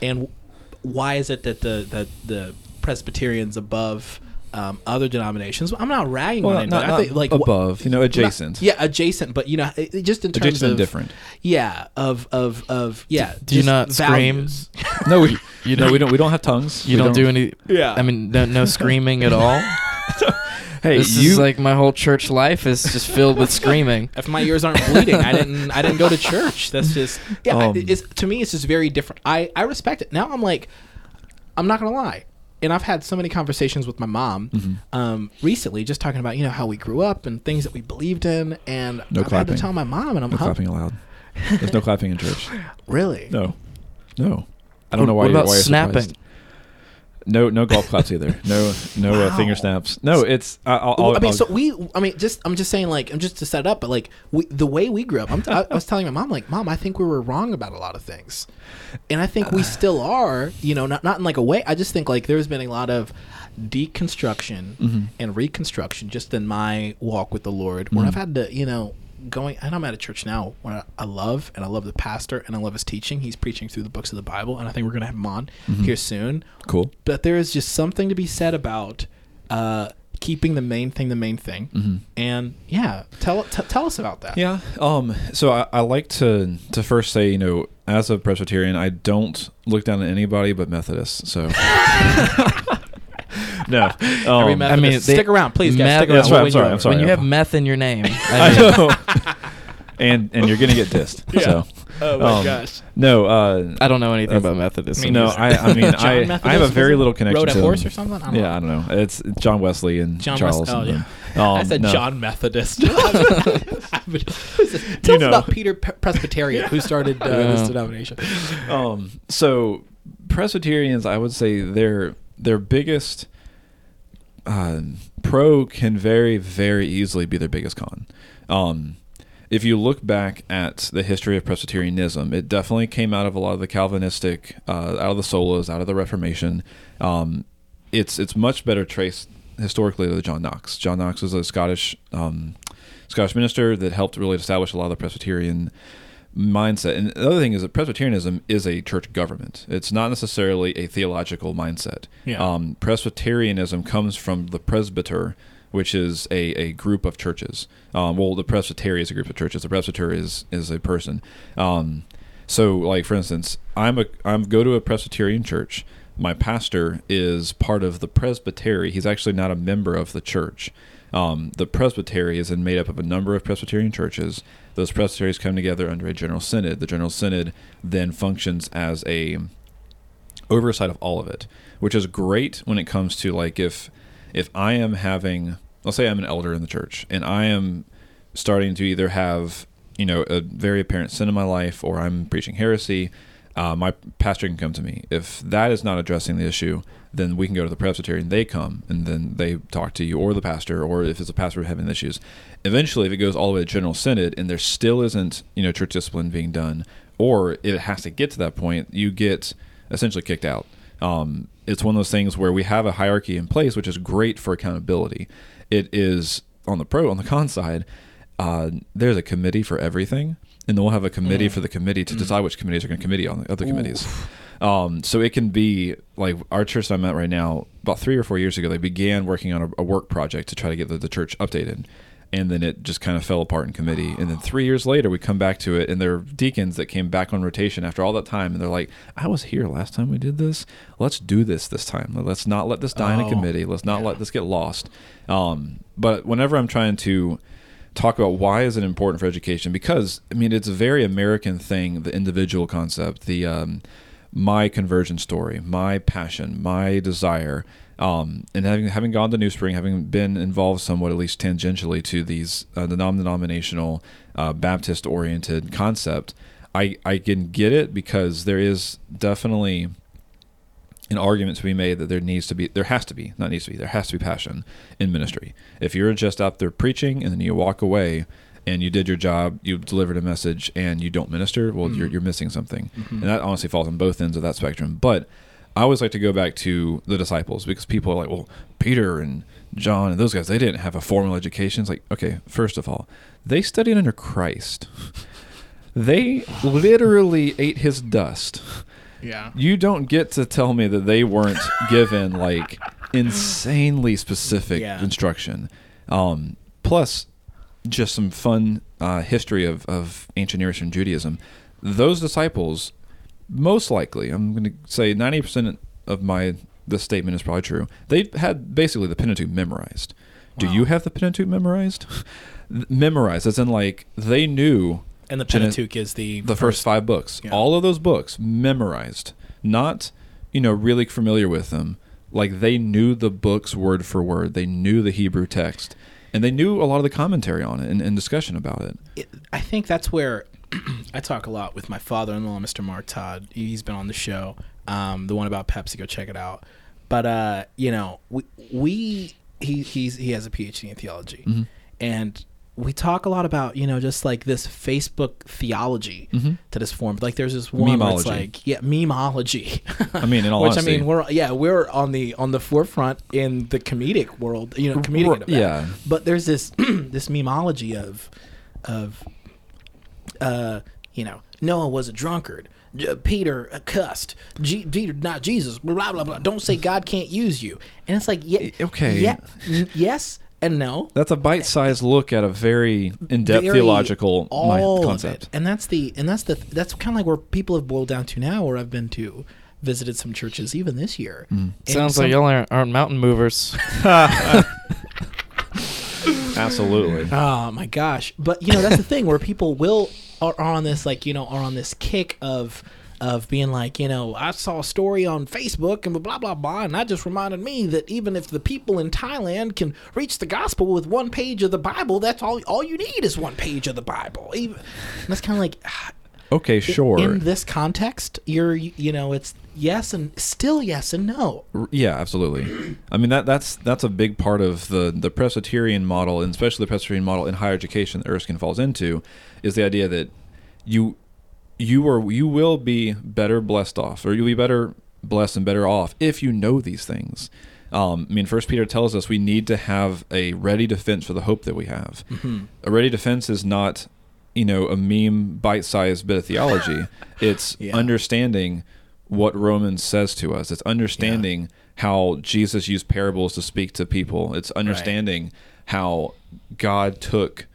and why is it that the the, the presbyterians above um, other denominations i'm not ragging Well, on not, anybody not I think, like wh- above, you know, not- adjacent. yeah adjacent but you know it, it just in terms adjacent of and different. yeah of of of yeah Do you just not scream? No, we, you know, we don't. We don't have tongues. You We don't, do any. Yeah. I mean, no, no screaming at all. Hey, this you is like my whole church life is just filled with screaming. if my ears aren't bleeding i didn't i didn't go to church that's just yeah I- Um, it's to me it's just very different i i respect it now i'm like i'm not gonna lie and i've had so many conversations with my mom Mm-hmm. um recently just talking about you know how we grew up and things that we believed in and No i've had to tell my mom and i'm no huh? clapping allowed. There's no clapping in church. really No, no. I don't know why. What you're, about why you're snapping? surprised. No, no golf claps either. No, no uh, finger snaps. No, it's. I- I'll, I'll, I mean, I'll- so we. I mean, just I'm just saying, like, I'm just to set it up, but like, we, the way we grew up, I'm, I was telling my mom, like, mom, I think we were wrong about a lot of things, and I think we still are. You know, not not in like a way. I just think like there's been a lot of deconstruction Mhm. and reconstruction just in my walk with the Lord, where Mhm. I've had to, you know, going. And I'm at a church now where I, love and I love the pastor and I love his teaching. He's preaching through the books of the Bible, and I think we're gonna have him on Mhm. here soon cool. but there is just something to be said about uh, keeping the main thing the main thing. hmm And yeah, tell t- tell us about that. Yeah. Um. So I, I like to to first say, you know, as a Presbyterian, I don't look down at anybody but Methodists. So. no. Every Um, Methodist, I mean, they- stick around, please, guys. Meth- Stick around. That's right, We'll I'm win sorry, you I'm sorry. when you have meth in your name. I I know. and and you're gonna get dissed. Yeah. So Oh my Um, gosh. no. Uh, I don't know anything That's- about Methodism. no. I I mean John I I have a Methodist, very it? little connection Rode a to horse them. or something. I don't Yeah, I don't know. It's John Wesley and John Charles. Wes- oh, and yeah. them. I Um, said no. John Methodist. Tell You us know. about Peter Pe- Presbyterian, who started uh, this denomination. um, so Presbyterians, I would say their their biggest uh, pro can very very easily be their biggest con. Um, if you look back at the history of Presbyterianism, it definitely came out of a lot of the Calvinistic, uh, out of the solas, out of the Reformation. Um, it's it's much better traced historically to John Knox. John Knox was a Scottish um, Scottish minister that helped really establish a lot of the Presbyterian mindset. And the other thing is that Presbyterianism is a church government. It's not necessarily a theological mindset. Yeah. Um, Presbyterianism comes from the presbyter, which is a, a group of churches. Um, well, the presbytery is a group of churches. The presbyter is is a person. Um, so, like for instance, I'm a I'm go to a Presbyterian church. My pastor is part of the presbytery. He's actually not a member of the church. Um, the presbytery is made up of a number of Presbyterian churches. Those presbyteries come together under a general synod. The general synod then functions as a oversight of all of it, which is great when it comes to like if if I am having let's say I'm an elder in the church and I am starting to either have you know a very apparent sin in my life or I'm preaching heresy, uh, my pastor can come to me. If that is not addressing the issue, then we can go to the presbyterian. They come and then they talk to you or the pastor, or if it's a pastor having issues. Eventually, if it goes all the way to general synod and there still isn't you know church discipline being done, or if it has to get to that point, you get essentially kicked out. Um, it's one of those things where we have a hierarchy in place, which is great for accountability. It is on the pro on the con side. Uh, there's a committee for everything, and then we'll have a committee for the committee to decide which committees are going to committee on the other committees. Um, so it can be like our church I'm at right now. About three or four years ago, they began working on a, a work project to try to get the, the church updated, and then it just kind of fell apart in committee. And then three years later, we come back to it, and there are deacons that came back on rotation after all that time, and they're like, "I was here last time we did this. Let's do this this time. Let's not let this die in a Oh, committee. Let's not let this get lost." Um, but whenever I'm trying to talk about why is it important for education because i mean it's a very american thing the individual concept the um, my conversion story my passion my desire Um, and having having gone to New Spring, having been involved somewhat, at least tangentially, to these uh, the non-denominational uh, Baptist-oriented concept, I I can get it because there is definitely an argument to be made that there needs to be there has to be not needs to be there has to be passion in ministry. If you're just out there preaching and then you walk away and you did your job, you delivered a message, and you don't minister, well, you're, you're missing something. And that honestly falls on both ends of that spectrum. But I always like to go back to the disciples because people are like, well, Peter and John and those guys, they didn't have a formal education. It's like, okay, first of all, they studied under Christ. They literally ate his dust. Yeah. You don't get to tell me that they weren't given like insanely specific Yeah. instruction. Um, plus, just some fun uh, history of, of ancient Near Eastern Judaism. Those disciples, most likely, I'm going to say 90% of my this statement is probably true. They had basically the Pentateuch memorized. Do you have the Pentateuch memorized? memorized, as in like they knew And the Pentateuch is the the first five books. Yeah. All of those books memorized, not you know really familiar with them. Like they knew the books word for word. They knew the Hebrew text, and they knew a lot of the commentary on it and, and discussion about it. it, I think that's where I talk a lot with my father-in-law, Mr. Mark Todd. He's been on the show, um, the one about Pepsi. Go check it out. But uh, you know, we, we he he's he has a PhD in theology, Mm-hmm. and we talk a lot about you know just like this Facebook theology that is formed. Like there's this one Mm-hmm. Memology. like yeah, memology. I mean, in all Which honesty, I mean, we're yeah, we're on the on the forefront in the comedic world, you know, comedic. Yeah. But there's this this memology of of uh, you know, Noah was a drunkard. Peter uh, cussed. G- Peter, not Jesus. Blah blah blah. Don't say God can't use you. And it's like, yeah, Okay. yeah, yes and no. that's a bite-sized look at a very in-depth Very theological all concept. and that's the and that's the that's kind of like where people have boiled down to now. Where I've been to visited some churches even this year. Mm. Sounds some- like y'all aren't, aren't mountain movers. Absolutely. Oh my gosh! But you know that's the thing where people will are, are on this like you know are on this kick of of being like you know I saw a story on Facebook and blah blah blah and that just reminded me that even if the people in Thailand can reach the gospel with one page of the Bible, that's all all you need is one page of the Bible. Even and that's kind of like Okay, sure. in this context, you're you know it's yes and still yes and no. Yeah, absolutely. I mean that that's that's a big part of the the Presbyterian model, and especially the Presbyterian model in higher education that Erskine falls into, is the idea that you you are you will be better blessed off, or you'll be better blessed and better off if you know these things. Um, I mean, First Peter tells us we need to have a ready defense for the hope that we have. A ready defense is not, you know, a meme bite-sized bit of theology. it's Yeah. understanding what Romans says to us. It's understanding how Jesus used parables to speak to people. It's understanding how God took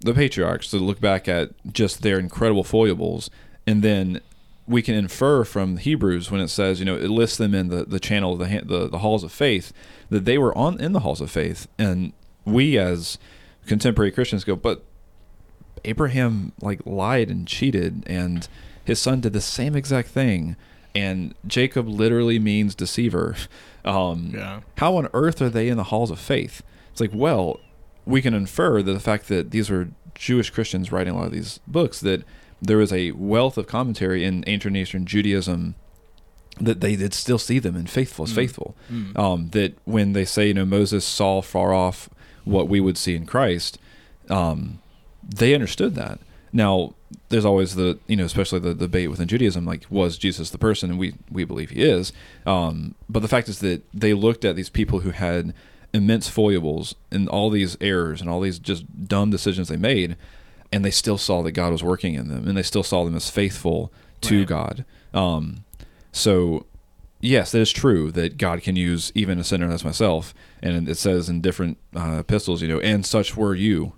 the patriarchs to look back at just their incredible foibles, and then we can infer from Hebrews when it says, you know, it lists them in the, the channel of the, ha- the the halls of faith that they were on in the halls of faith, and we as contemporary Christians go, but Abraham like lied and cheated, and his son did the same exact thing, and Jacob literally means deceiver. Um, Yeah. How on earth are they in the halls of faith? It's like, well, we can infer that the fact that these were Jewish Christians writing a lot of these books that there was a wealth of commentary in ancient Eastern Judaism that they did still see them in faithful as faithful. Um, that when they say, you know, Moses saw far off what we would see in Christ, um, they understood that. Now, there's always the, you know, especially the debate within Judaism, like, was Jesus the person? And we, we believe he is. Um, but the fact is that they looked at these people who had immense foibles and all these errors and all these just dumb decisions they made, and they still saw that God was working in them, and they still saw them as faithful to Right. God. Um, so, yes, it is true that God can use even a sinner as myself, and it says in different uh, epistles, you know, and such were you,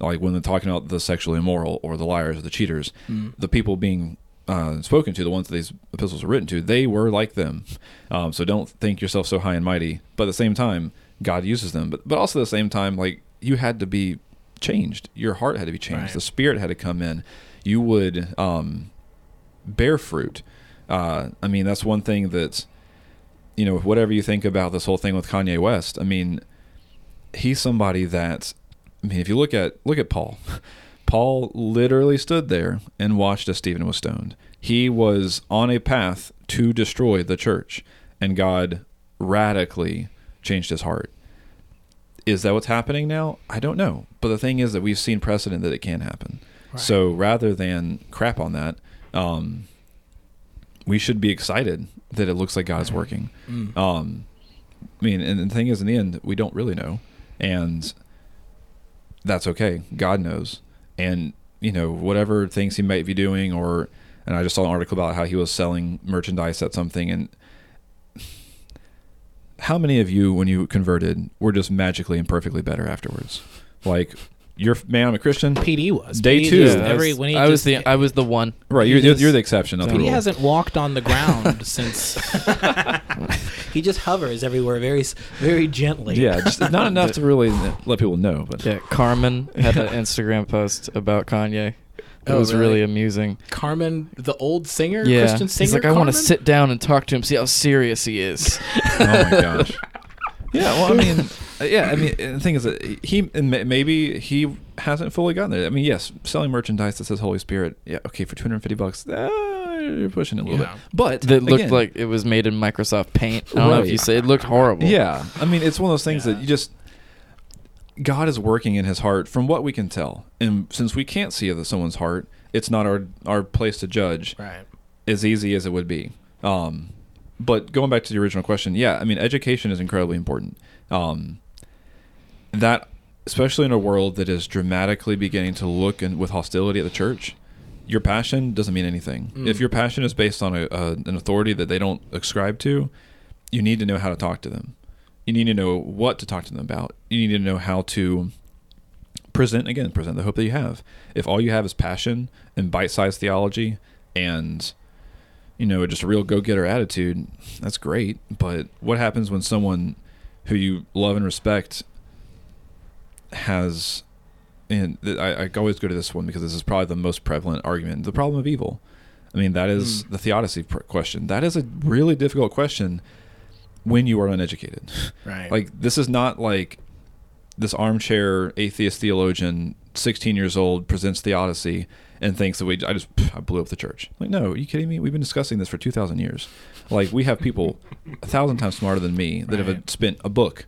like when they're talking about the sexually immoral or the liars or the cheaters, the people being uh, spoken to, the ones that these epistles were written to, they were like them. Um, so don't think yourself so high and mighty. But at the same time, God uses them. But but also at the same time, like you had to be changed. Your heart had to be changed. Right. The spirit had to come in. You would um, bear fruit. Uh, I mean, that's one thing that you know, whatever you think about this whole thing with Kanye West, I mean, he's somebody that, I mean, if you look at look at Paul, Paul literally stood there and watched as Stephen was stoned. He was on a path to destroy the church, and God radically changed his heart. Is that what's happening now? I don't know. But the thing is that we've seen precedent that it can happen. Right. So rather than crap on that, um, we should be excited that it looks like God's working. Mm. Um, I mean, and the thing is, in the end, we don't really know, and that's okay. God knows, and you know whatever things he might be doing, or and I just saw an article about how he was selling merchandise at something, and how many of you, when you converted, were just magically and perfectly better afterwards? Like, you're man, I'm a Christian. PD was Day PD two. just every when he I was the I was the one. Right, you're, you're, just- you're the exception of the He rule. hasn't walked on the ground since. he just hovers everywhere, very, very gently. Yeah, just not enough to really let people know. But Yeah, Carmen had an Instagram post about Kanye. It Oh, was really? really? amusing. Carmen, the old singer, Yeah, Christian singer. he's like, I want to sit down and talk to him, see how serious he is. oh my gosh. Yeah, well, I mean, uh, yeah, I mean, the thing is that he and maybe he hasn't fully gotten there. I mean, yes, selling merchandise that says Holy Spirit, yeah, okay, for two hundred fifty bucks, uh, you're pushing it a little Yeah. bit. But that looked again, like it was made in Microsoft Paint. I don't know if you say it looked horrible. yeah, I mean, it's one of those things Yeah. that you just God is working in his heart from what we can tell, and since we can't see someone's heart, it's not our our place to judge. Right. as easy as it would be. Um, but going back to the original question, yeah, I mean, education is incredibly important. Um, that, especially in a world that is dramatically beginning to look and with hostility at the church, your passion doesn't mean anything. Mm. If your passion is based on a, a, an authority that they don't ascribe to, you need to know how to talk to them. You need to know what to talk to them about. You need to know how to present again, present the hope that you have. If all you have is passion and bite-sized theology and you know, just a real go-getter attitude, that's great. But what happens when someone who you love and respect has, and I, I always go to this one because this is probably the most prevalent argument: the problem of evil. I mean, that is Mm. the theodicy pr- question. That is a really difficult question when you are uneducated. Right. Like, this is not like this armchair atheist theologian, 16 years old, presents theodicy and thinks that we, I just, I blew up the church. Like, no, are you kidding me? We've been discussing this for 2,000 years. Like, we have people a thousand times smarter than me that have spent a book,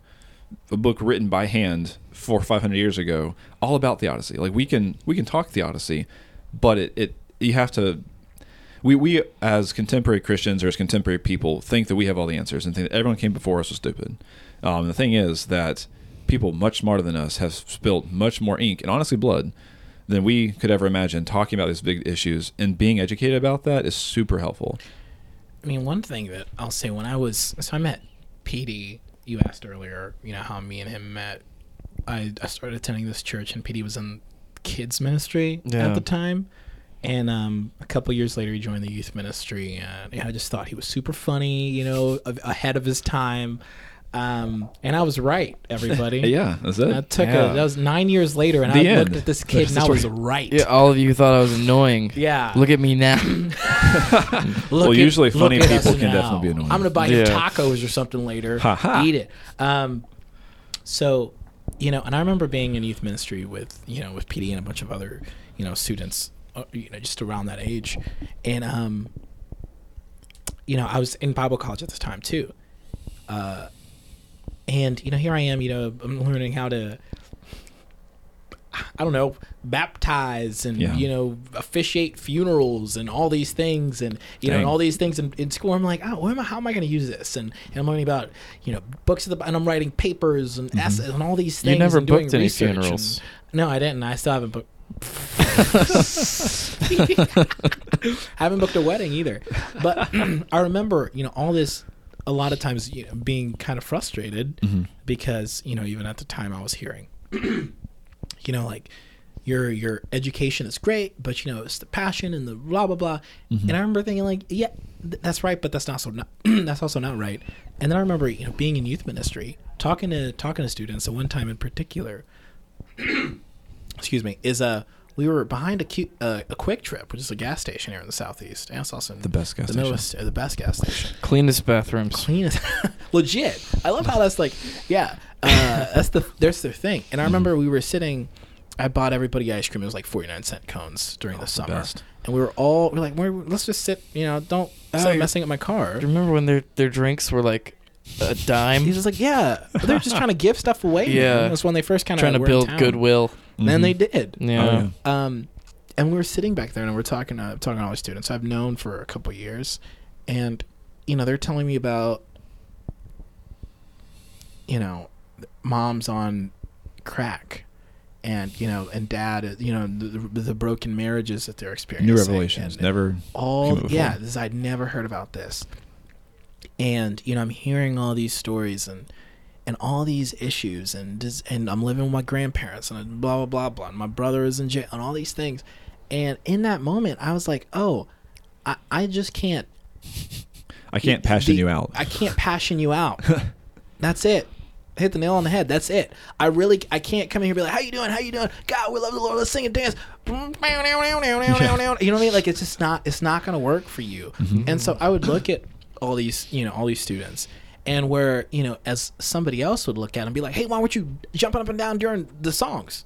a book written by hand four or 500 years ago, all about theodicy. Like, we can, we can talk theodicy, but it, it, you have to, we, we as contemporary Christians or as contemporary people think that we have all the answers and think that everyone came before us was stupid. Um, the thing is that people much smarter than us have spilt much more ink and honestly blood than we could ever imagine talking about these big issues and being educated about that is super helpful. I mean, one thing that I'll say when I was so I met PD. You asked earlier, you know, how me and him met. I I started attending this church, and PD was in kids ministry Yeah. at the time. And um, a couple years later, he joined the youth ministry, and you know, I just thought he was super funny, you know, a- ahead of his time. Um, and I was right, everybody. Yeah, that's it. That took Yeah. a, that was nine years later, and The I end. looked at this kid That's and the I was story. right. Yeah, all of you thought I was annoying. Yeah. Look at me now. Look Well, at- usually look funny at people us can now. definitely be annoying. I'm gonna buy you Yeah. tacos or something later. Ha ha. Eat it. Um, so, you know, and I remember being in youth ministry with you know with PD and a bunch of other you know students, you know, just around that age, and um, you know, I was in Bible college at this time too, uh, and you know, here I am, you know, I'm learning how to. I don't know, baptize and Yeah. you know officiate funerals and all these things and you know and all these things in, in school. I'm like, oh, am I, how am I going to use this? And, and I'm learning about you know books of the and I'm writing papers and essays and all these things. you never and doing booked any research and- funerals. no, I didn't. I still haven't booked. I haven't booked a wedding either. But I remember, you know, all this. A lot of times, you know, being kind of frustrated Mhm. because you know, even at the time, I was hearing, you know, like your your education is great, but you know, it's the passion and the blah blah blah. Mm-hmm. And I remember thinking, like, yeah, th- that's right, but that's not so not that's also not right. And then I remember, you know, being in youth ministry, talking to talking to students. So one time in particular, excuse me, is uh we were behind a cute, uh, a QuikTrip, which is a gas station here in the southeast, and it's also The best gas the station. middle of, the best gas station. Cleanest bathrooms. Cleanest. legit. I love how that's like, yeah, uh, that's the that's their thing. And I remember we were sitting. I bought everybody ice cream. It was like forty nine cent cones during the summer, best. and we were all we're like, we're, let's just sit. You know, don't start Oh, messing up my car. Do you remember when their their drinks were like a dime? He's just like, yeah, they're just trying to give stuff away. Yeah. that's when they first kind of trying to build goodwill. And then Mhm. they did. Yeah. Oh, yeah. Um, and we were sitting back there and we're talking, uh, talking to all the students I've known for a couple years, and you know they're telling me about, you know, mom's on crack, and you know, and dad, uh, you know, the, the, the broken marriages that they're experiencing. New revelations. and Never. all yeah this i'd never heard about this and you know i'm hearing all these stories and and all these issues and just, and i'm living with my grandparents and blah blah blah blah and my brother is in jail and all these things. And in that moment i was like oh i, I just can't I can't passion the- you out. i can't passion you out. That's it. Hit the nail on the head. That's it. I really i can't come in here and be like how you doing? How you doing? God we love the lord. Let's sing and dance. You know what i mean? Like it's just not it's not gonna work for you. Mm-hmm. And so i would look at all these you know all these students and where you know as somebody else would look at and be like hey why weren't you jumping up and down during the songs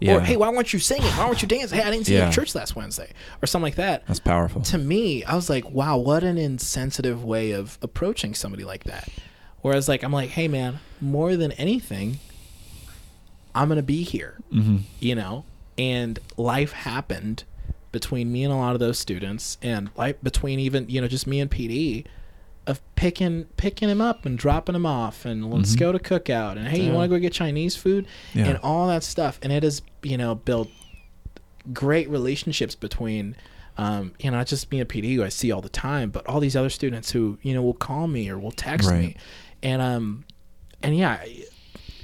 Yeah. or hey why weren't you singing why weren't you dancing hey i didn't see you at church last wednesday or something like that That's powerful. to me, I was like, wow, what an insensitive way of approaching somebody like that. Whereas, like, I'm like, hey, man, more than anything, I'm gonna be here, hmm you know. And life happened between me and a lot of those students, and like between even you know just me and PD, of picking picking him up and dropping him off, and let's Mhm. go to Cook Out, and hey, you want to go get Chinese food, Yeah. and all that stuff, and it has you know built great relationships between um, you know not just me and PD who I see all the time, but all these other students who you know will call me or will text Right. me, and um, and yeah,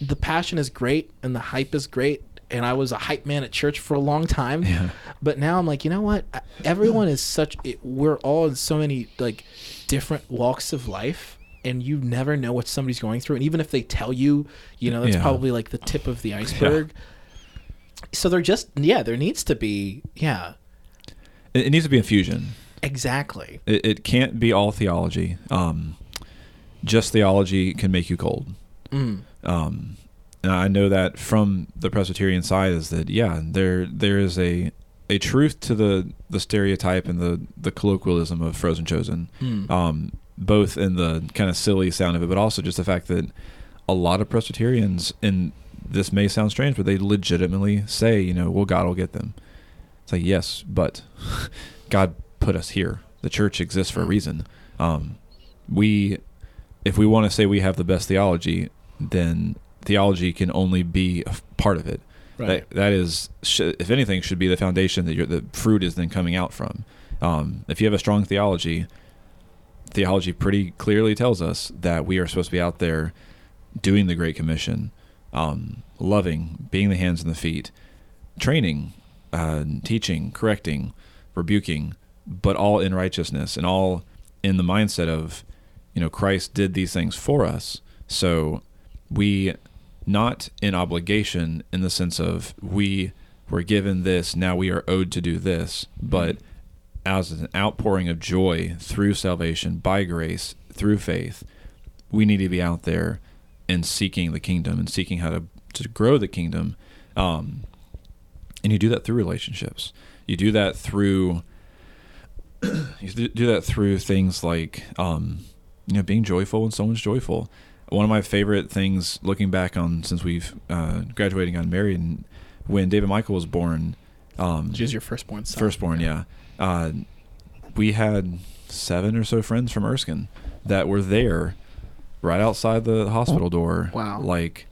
the passion is great and the hype is great. And I was a hype man at church for a long time, Yeah. but now I'm like, you know what? Everyone is such. It, we're all in so many like different walks of life, and you never know what somebody's going through. And even if they tell you, you know, that's Yeah. probably like the tip of the iceberg. So there just yeah, there needs to be yeah, It, it needs to be a fusion. exactly. It, it can't be all theology. Um, just theology can make you cold. Mm. Um, and I know that from the Presbyterian side is that yeah, there there is a a truth to the the stereotype and the the colloquialism of frozen chosen. Mm. Um, both in the kind of silly sound of it, but also just the fact that a lot of Presbyterians, and this may sound strange, but they legitimately say, you know, well, God will get them. It's like yes, but God put us here. The church exists for a reason. Um, we, if we want to say we have the best theology, then theology can only be a f- part of it. Right. That, that is, if anything, should be the foundation that the fruit is then coming out from. Um, if you have a strong theology, theology pretty clearly tells us that we are supposed to be out there doing the Great Commission, um, loving, being the hands and the feet, training, uh, teaching, correcting, rebuking, but all in righteousness and all in the mindset of, you know, Christ did these things for us. So we not in obligation in the sense of we were given this, now we are owed to do this, but as an outpouring of joy through salvation by grace, through faith, we need to be out there and seeking the kingdom and seeking how to, to grow the kingdom. Um, and you do that through relationships. You do that through you do that through things like um, you know being joyful when someone's joyful. One of my favorite things, looking back on since we've uh, graduated and gotten married, and when David Michael was born, um, Which is your firstborn son. firstborn, yeah, uh, we had seven or so friends from Erskine that were there, right outside the hospital door. Wow. like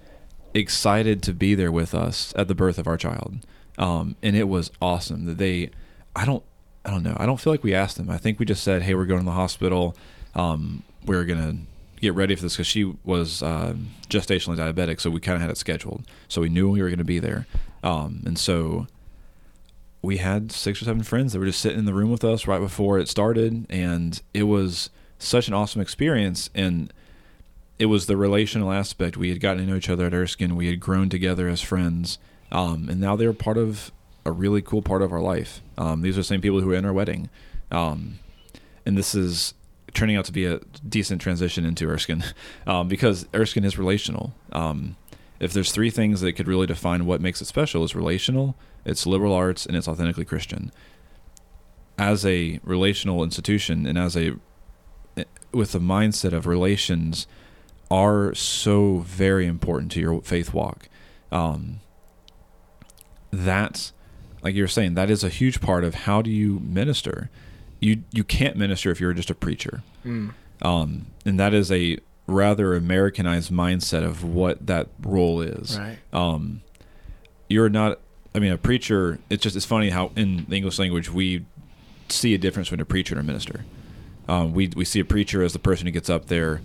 excited to be there with us at the birth of our child, um, and it was awesome that they. I don't. I don't know. I don't feel like we asked them. I think we just said, "Hey, we're going to the hospital. Um, we're gonna get ready for this because she was uh, gestationally diabetic, so we kind of had it scheduled. So we knew we were going to be there, um, and so we had six or seven friends that were just sitting in the room with us right before it started, and it was such an awesome experience. And it was the relational aspect. We had gotten to know each other at Erskine. We had grown together as friends, um, and now they were part of a really cool part of our life. Um, these are the same people who were in our wedding, um, and this is turning out to be a decent transition into Erskine um, because Erskine is relational. Um, if there's three things that could really define what makes it special, it's relational, it's liberal arts, and it's authentically Christian. As a relational institution and as a with the mindset of relations are so very important to your faith walk. Um, that, like you were saying, that is a huge part of how do you minister. You you can't minister if you're just a preacher, Mm. um, and that is a rather Americanized mindset of what that role is. Right. Um, you're not. I mean, a preacher. It's just it's funny how in the English language we see a difference between a preacher and a minister. Um, we we see a preacher as the person who gets up there,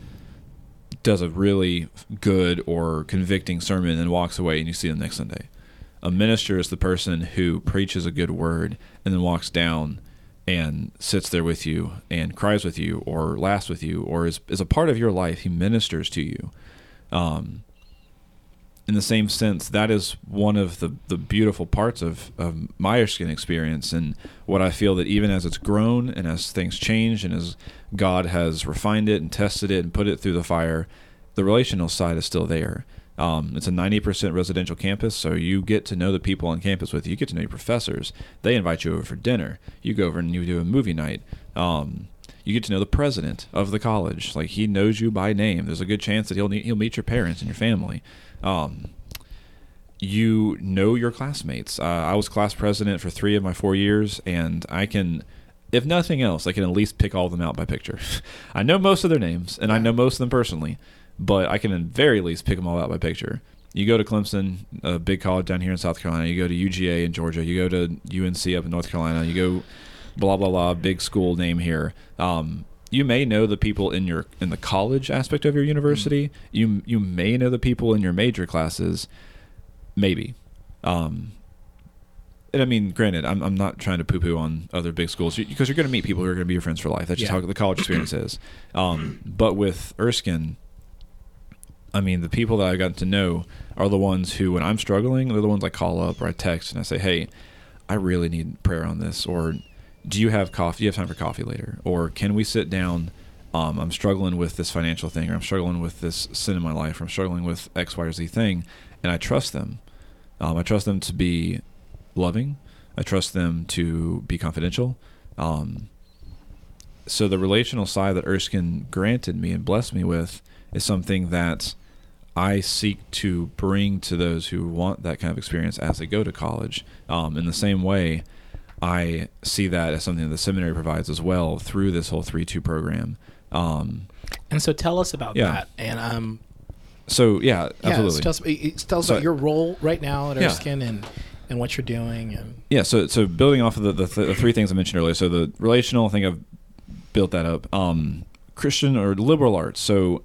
does a really good or convicting sermon, and then walks away, and you see them next Sunday. A minister is the person who preaches a good word and then walks down and sits there with you and cries with you or laughs with you or is, is a part of your life. He ministers to you. Um, in the same sense, that is one of the, the beautiful parts of, of my experience and what I feel that even as it's grown and as things change and as God has refined it and tested it and put it through the fire, the relational side is still there. Um, it's a 90% residential campus, so you get to know the people on campus with you. You get to know your professors. They invite you over for dinner. You go over and you do a movie night. Um, you get to know the president of the college. Like he knows you by name. There's a good chance that he'll he'll meet your parents and your family. Um, you know your classmates. Uh, I was class president for three of my four years, and I can, if nothing else, I can at least pick all of them out by picture. I know most of their names, and I know most of them personally, but I can at very least pick them all out by picture. You go to Clemson, a big college down here in South Carolina. You go to UGA in Georgia. You go to UNC up in North Carolina. You go, blah blah blah, big school name here. Um, you may know the people in your in the college aspect of your university. You you may know the people in your major classes, maybe. Um, and I mean, granted, I'm I'm not trying to poo poo on other big schools because you're going to meet people who are going to be your friends for life. That's just Yeah. how the college experience is. Um, but with Erskine, I mean, the people that I've gotten to know are the ones who, when I'm struggling, they're the ones I call up or I text and I say, "Hey, I really need prayer on this," or "Do you have coffee? Do you have time for coffee later?" Or "Can we sit down?" Um, I'm struggling with this financial thing, or I'm struggling with this sin in my life, or I'm struggling with X, Y, or Z thing, and I trust them. Um, I trust them to be loving. I trust them to be confidential. Um, so the relational side that Erskine granted me and blessed me with is something that I seek to bring to those who want that kind of experience as they go to college. Um, in the same way, I see that as something that the seminary provides as well through this whole three-two program. Um, And so tell us about Yeah. that. And um, so yeah, yeah, absolutely. tell us, it- tell us So- about your role right now at Yeah. Erskine and and what you're doing. And Yeah, so so building off of the, the, th- the three things I mentioned earlier, so the relational, I think I've built that up. Um, Christian or liberal arts. So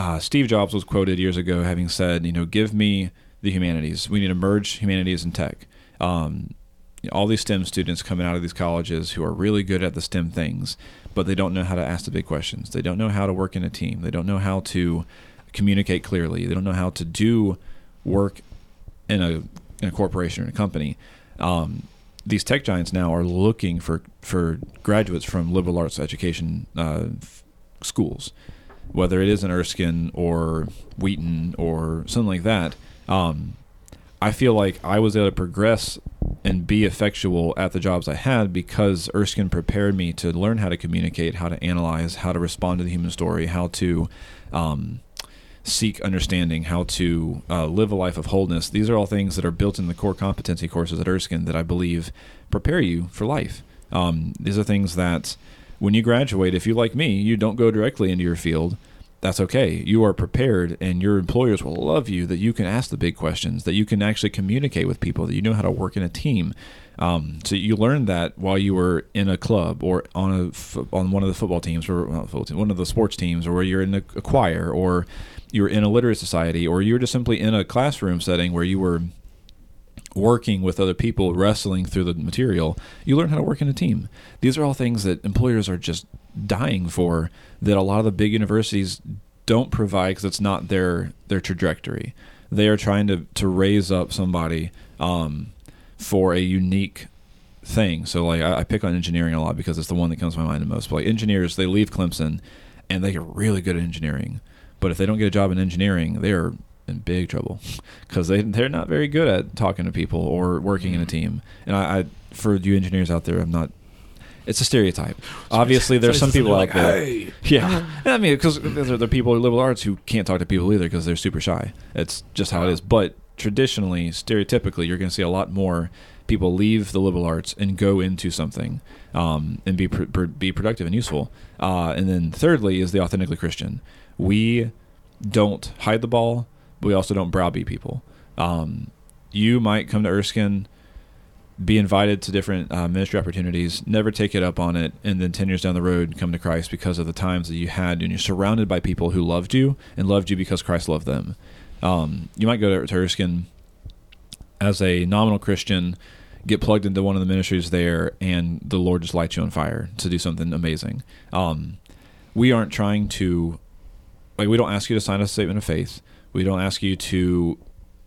uh, Steve Jobs was quoted years ago having said, you know, give me the humanities. We need to merge humanities and tech. Um, all these STEM students coming out of these colleges who are really good at the STEM things, but they don't know how to ask the big questions. They don't know how to work in a team. They don't know how to communicate clearly. They don't know how to do work in a in a corporation or a company. Um, these tech giants now are looking for for graduates from liberal arts education uh, f- schools, whether it is an Erskine or Wheaton or something like that. Um, I feel like I was able to progress and be effectual at the jobs I had because Erskine prepared me to learn how to communicate, how to analyze, how to respond to the human story, how to um, seek understanding, how to uh, live a life of wholeness. These are all things that are built in the core competency courses at Erskine that I believe prepare you for life. Um, these are things that when you graduate, if you like me, you don't go directly into your field. That's okay. You are prepared, and your employers will love you that you can ask the big questions, that you can actually communicate with people, that you know how to work in a team. Um, so you learned that while you were in a club or on a on one of the football teams or football team, one of the sports teams, or you're in a, a choir, or you're in a literary society, or you were just simply in a classroom setting where you were working with other people, wrestling through the material, you learn how to work in a team. These are all things that employers are just dying for that a lot of the big universities don't provide because it's not their their trajectory. They are trying to to raise up somebody um, for a unique thing. So like I, I pick on engineering a lot because it's the one that comes to my mind the most. But like engineers, they leave Clemson and they get really good at engineering. But if they don't get a job in engineering, they are in big trouble because they they're not very good at talking to people or working in a team. And I, I for you engineers out there, I'm not. It's a stereotype. Obviously, there's some people out there. Yeah, I mean, because there are people in liberal arts who can't talk to people either because they're super shy. It's just how it is. But traditionally, stereotypically, you're going to see a lot more people leave the liberal arts and go into something um, and be pr- pr- be productive and useful. Uh, and then thirdly is the authentically Christian. We don't hide the ball, we also don't browbeat people. Um, you might come to Erskine, be invited to different uh, ministry opportunities, never take it up on it, and then 10 years down the road come to Christ because of the times that you had, and you're surrounded by people who loved you and loved you because Christ loved them. Um, you might go to, to Erskine as a nominal Christian, get plugged into one of the ministries there, and the Lord just lights you on fire to do something amazing. Um, we aren't trying to, like, we don't ask you to sign a statement of faith. We don't ask you to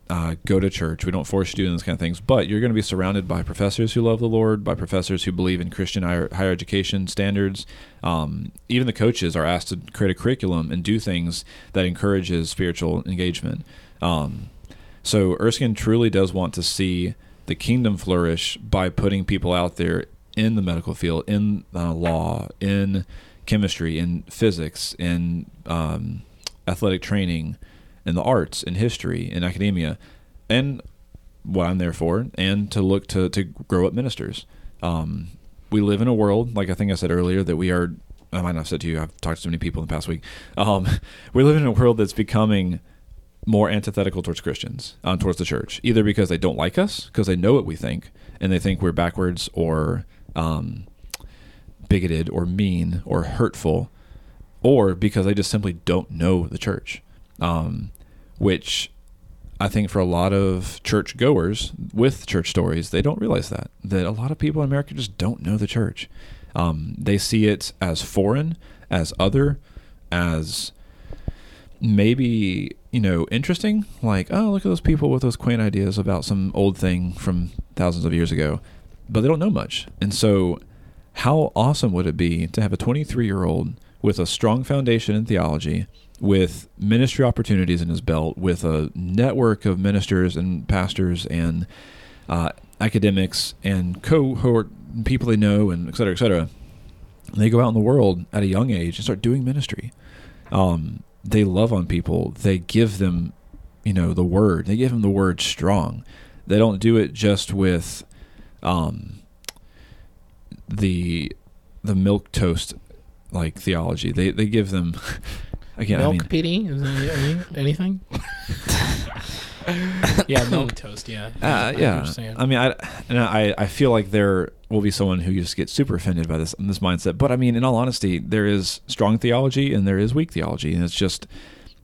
uh, go to church. We don't force you to do those kind of things. But you're going to be surrounded by professors who love the Lord, by professors who believe in Christian higher, higher education standards. Um, even the coaches are asked to create a curriculum and do things that encourages spiritual engagement. Um, so Erskine truly does want to see the kingdom flourish by putting people out there in the medical field, in uh, law, in chemistry, in physics, in um, athletic training, in the arts, in history, in academia, and what I'm there for, and to look to, to grow up ministers. Um, we live in a world, like I think I said earlier, that we are. I might not have said to you. I've talked to so many people in the past week. Um, we live in a world that's becoming more antithetical towards Christians, um, towards the church, either because they don't like us, because they know what we think, and they think we're backwards or um, bigoted or mean or hurtful, or because they just simply don't know the church. Um, which I think for a lot of church goers with church stories, they don't realize that that a lot of people in America just don't know the church. Um, they see it as foreign, as other, as maybe you know interesting. Like, oh, look at those people with those quaint ideas about some old thing from thousands of years ago, but they don't know much. And so, how awesome would it be to have a 23 year old with a strong foundation in theology? With ministry opportunities in his belt, with a network of ministers and pastors and uh, academics and cohort people they know, and et cetera, et cetera. They go out in the world at a young age and start doing ministry. Um, they love on people. They give them, you know, the word. They give them the word strong. They don't do it just with um, the the milquetoast like theology. They they give them Again, milk I mean, PD? Is there any, anything? yeah, milquetoast. Yeah. Uh, yeah. I mean, I, and I, I feel like there will be someone who just gets super offended by this this mindset. But I mean, in all honesty, there is strong theology and there is weak theology, and it's just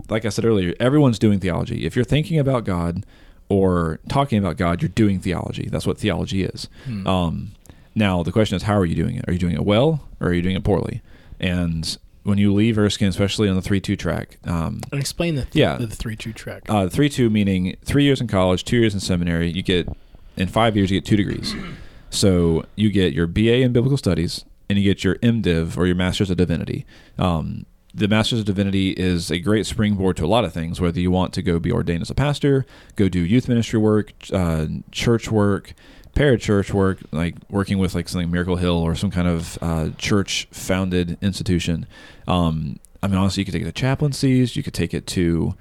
like I said earlier. Everyone's doing theology. If you're thinking about God or talking about God, you're doing theology. That's what theology is. Hmm. Um, now the question is, how are you doing it? Are you doing it well or are you doing it poorly? And when you leave Erskine, especially on the three two track. Um, And explain the th- Yeah. the three two track. uh, three two meaning three years in college, two years in seminary. You get in five years you get two degrees. So you get your BA in biblical studies and you get your MDiv or your Master's of Divinity. Um, the Master's of Divinity is a great springboard to a lot of things. Whether you want to go be ordained as a pastor, go do youth ministry work, uh, church work, parachurch work, like working with like something Miracle Hill or some kind of uh, church founded institution. Um, I mean, honestly, you could take it to chaplaincies, you could take it to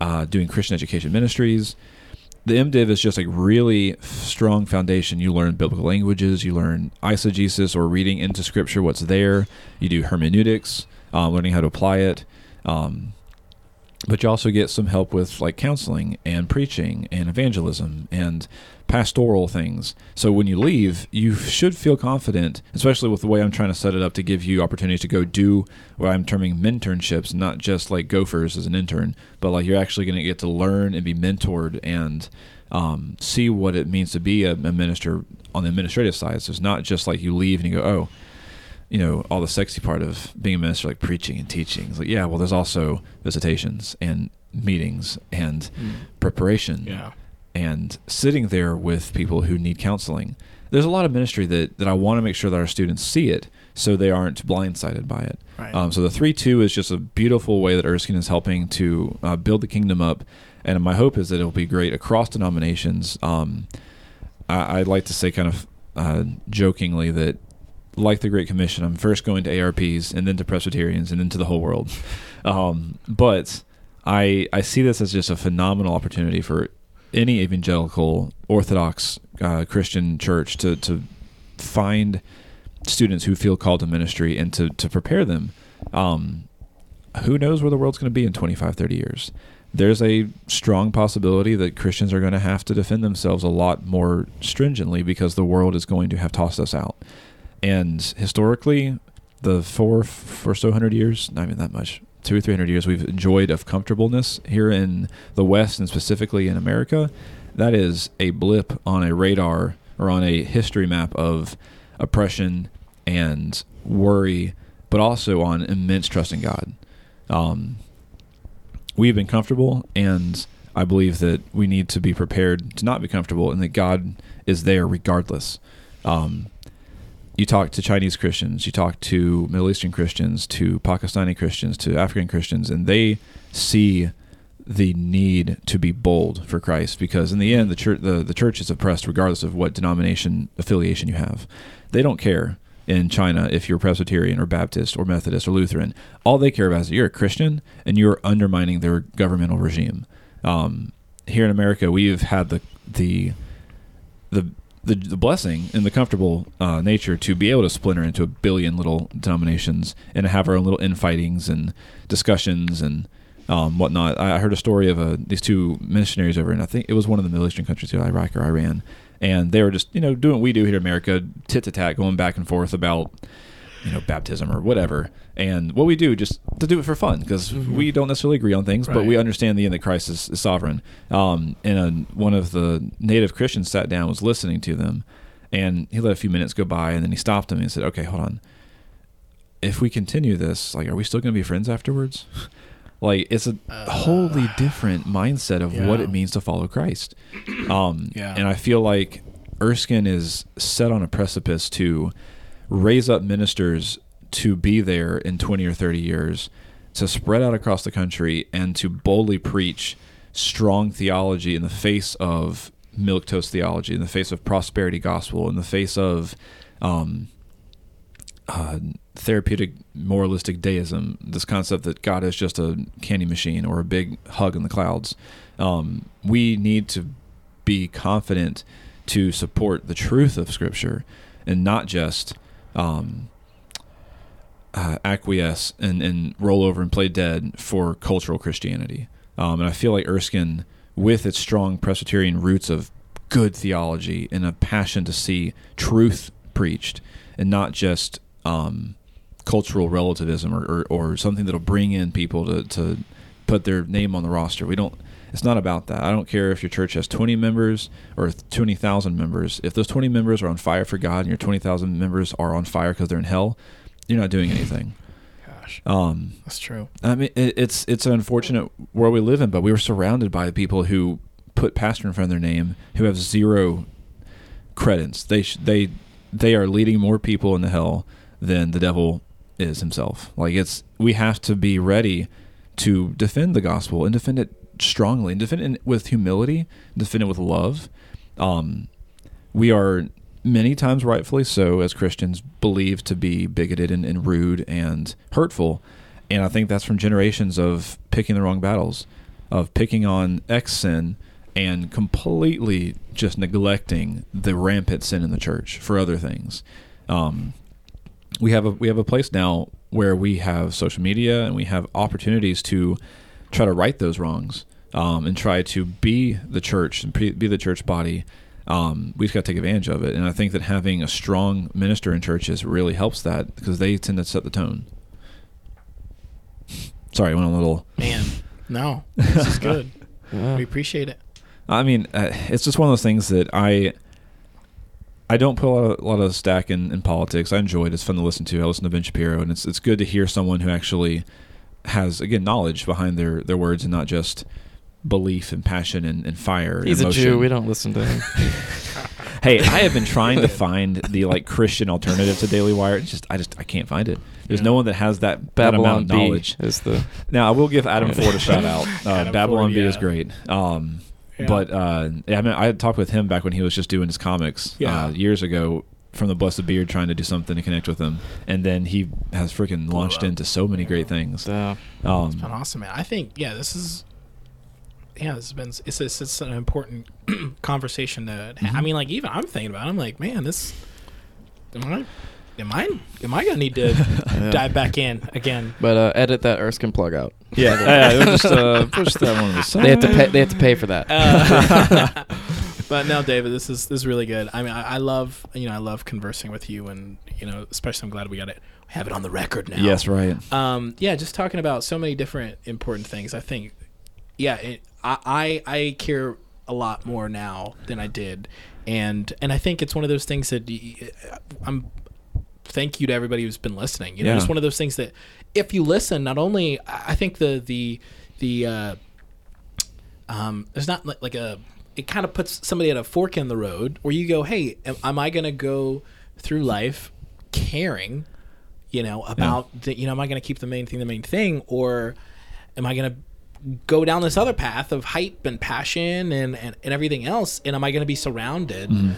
uh, doing Christian education ministries. The MDiv is just a really strong foundation. You learn biblical languages, you learn eisegesis or reading into scripture what's there. You do hermeneutics, uh, learning how to apply it. Um, but you also get some help with like counseling and preaching and evangelism and pastoral things. So when you leave, you should feel confident, especially with the way I'm trying to set it up to give you opportunities to go do what I'm terming mentorships, not just like gophers as an intern, but like you're actually going to get to learn and be mentored and um, see what it means to be a, a minister on the administrative side. So it's not just like you leave and you go, oh, you know, all the sexy part of being a minister, like preaching and teaching. It's like, yeah, well, there's also visitations and meetings and Mm. preparation Yeah. and sitting there with people who need counseling. There's a lot of ministry that, that I want to make sure that our students see it so they aren't blindsided by it. Right. Um, so the 3 2 is just a beautiful way that Erskine is helping to uh, build the kingdom up. And my hope is that it'll be great across denominations. Um, I, I'd like to say, kind of uh, jokingly, that like the Great Commission, I'm first going to ARPs and then to Presbyterians and then to the whole world. Um, but I I see this as just a phenomenal opportunity for any evangelical Orthodox uh, Christian church to to find students who feel called to ministry and to to prepare them. Um, who knows where the world's going to be in 25, 30 years? There's a strong possibility that Christians are going to have to defend themselves a lot more stringently because the world is going to have tossed us out. And historically, the four or so hundred years, not even that much, two or three hundred years we've enjoyed of comfortableness here in the West and specifically in America, that is a blip on a radar or on a history map of oppression and worry, but also on immense trust in God. Um, we've been comfortable, and I believe that we need to be prepared to not be comfortable, and that God is there regardless. Um, you talk to Chinese Christians, you talk to Middle Eastern Christians, to Pakistani Christians, to African Christians, and they see the need to be bold for Christ because in the end the church the, the church is oppressed regardless of what denomination affiliation you have. They don't care in China if you're Presbyterian or Baptist or Methodist or Lutheran. All they care about is you're a Christian and you're undermining their governmental regime. Um, here in America, we've had the the the the, the blessing and the comfortable uh, nature to be able to splinter into a billion little denominations and have our own little infightings and discussions and um, whatnot. I heard a story of uh, these two missionaries over in I think it was one of the Middle Eastern countries, Iraq or Iran, and they were just you know doing what we do here in America, tit to tat, going back and forth about you know baptism or whatever. And what we do just to do it for fun because we don't necessarily agree on things, but we understand the end that Christ is, is sovereign. Um, and uh, one of the native Christians sat down, was listening to them, and he let a few minutes go by, and then he stopped him and said, "Okay, hold on. If we continue this, like, are we still going to be friends afterwards?" like, it's a wholly different mindset of what it means to follow Christ. Um, Yeah. And I feel like Erskine is set on a precipice to raise up ministers to be there in 20 or 30 years, to spread out across the country and to boldly preach strong theology in the face of milquetoast theology, in the face of prosperity gospel, in the face of um, uh, therapeutic moralistic deism, this concept that God is just a candy machine or a big hug in the clouds. Um, we need to be confident to support the truth of Scripture and not just um, uh, acquiesce and, and roll over and play dead for cultural Christianity. Um, and I feel like Erskine, with its strong Presbyterian roots of good theology and a passion to see truth preached and not just um, cultural relativism or, or, or something that'll bring in people to, to put their name on the roster. We don't. It's not about that. I don't care if your church has 20 members or 20,000 members. If those 20 members are on fire for God and your 20,000 members are on fire because they're in hell, you're not doing anything. Gosh, Um, that's true. I mean, it, it's it's an unfortunate world we live in, but we were surrounded by people who put pastor in front of their name who have zero credence. They sh- they they are leading more people into hell than the devil is himself. Like it's we have to be ready to defend the gospel and defend it strongly and defend it with humility, defend it with love. Um, we are many times rightfully so as Christians believed to be bigoted and, and rude and hurtful. And I think that's from generations of picking the wrong battles, of picking on X sin and completely just neglecting the rampant sin in the church for other things. Um, we have a we have a place now where we have social media and we have opportunities to try to right those wrongs um, and try to be the church and pre- be the church body. Um, we just got to take advantage of it, and I think that having a strong minister in churches really helps that because they tend to set the tone. Sorry, I went a little. Man, no, this is good. Yeah. We appreciate it. I mean, uh, it's just one of those things that I I don't put a lot of, a lot of stack in, in politics. I enjoy it. It's fun to listen to. I listen to Ben Shapiro, and it's it's good to hear someone who actually has again knowledge behind their their words and not just belief and passion and, and fire. and He's a. Jew. We don't listen to him. Hey, I have been trying to find the like Christian alternative to Daily Wire. It's just I just I can't find it. There's Yeah. no one that has that, that amount Babylon of B knowledge. is the. Now I will give Adam Ford a shout out. Uh, Babylon Ford, B is great. Um, Yeah. But uh, yeah, I mean, I had talked with him back when he was just doing his comics Yeah. uh, years ago from the Blessed Beard, trying to do something to connect with him, and then he has freaking launched up. into so many great things. Uh, Um, It's been awesome, man. I think yeah, this is yeah, this has been it's it's, it's an important conversation to. ha- I mean, like even I'm thinking about. it, I'm like, man, this am I am I am I gonna need to Yeah. dive back in again? But uh, edit that Erskine plug out. yeah, yeah, yeah, just uh, push that one to the side. They have to pay. They have to pay for that. Uh, but no, David, this is this is really good. I mean, I, I love you know I love conversing with you, and you know especially I'm glad we got it have it on the record now. Yes, right. um, yeah, just talking about so many different important things. I think, yeah, it, I, I I care a lot more now than I did, and and I think it's one of those things that y- I'm. Thank you to everybody who's been listening. You know, Yeah. it's one of those things that if you listen, not only I I think the the the uh, um, there's not like, like a it kind of puts somebody at a fork in the road where you go, hey, am, am I going to go through life caring, you know, about the, you know, am I going to keep the main thing the main thing, or am I going to go down this other path of hype and passion and and, and everything else, and am I going to be surrounded? Mm-hmm.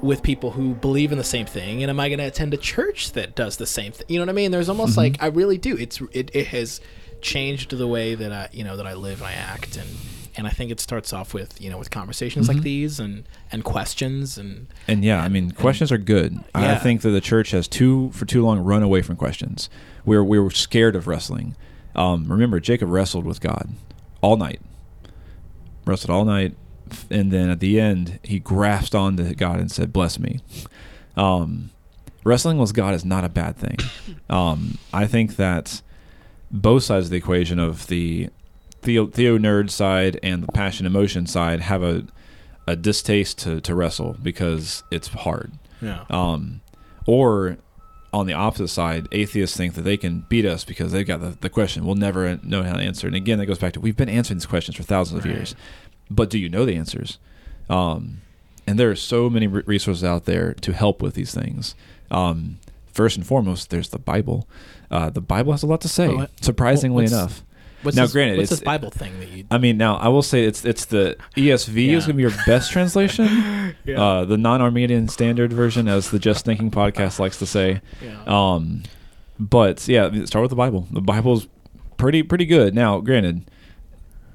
With people who believe in the same thing, and am I going to attend a church that does the same thing? You know what I mean? There's almost mm-hmm. like I really do. It's it, it has changed the way that I you know that I live and I act, and and I think it starts off with you know with conversations like these and and questions and And yeah, I mean, questions are good. I think that the church has too, for too long, run away from questions. We're we were scared of wrestling. Um, remember, Jacob wrestled with God all night, wrestled all night, and then at the end, he grasped onto God and said, "Bless me." Um, wrestling with God is not a bad thing. Um, I think that both sides of the equation of the theo, theo nerd side and the passion emotion side have a a distaste to, to wrestle because it's hard. yeah Um, or on the opposite side, atheists think that they can beat us because they've got the, the question we'll never know how to answer. And again, that goes back to we've been answering these questions for thousands of years, but do you know the answers? Um, and there are so many re- resources out there to help with these things. Um, first and foremost, there's the Bible. Uh, the Bible has a lot to say, surprisingly what's- enough. What's now, this, granted, what's it's- this Bible thing that you I mean, now I will say it's it's the ESV Yeah. is going to be your best translation. Yeah. Uh, the non-Arminian standard version, as the Just Thinking podcast likes to say. yeah. Um, but yeah, start with the Bible. The Bible's pretty pretty good. Now, granted,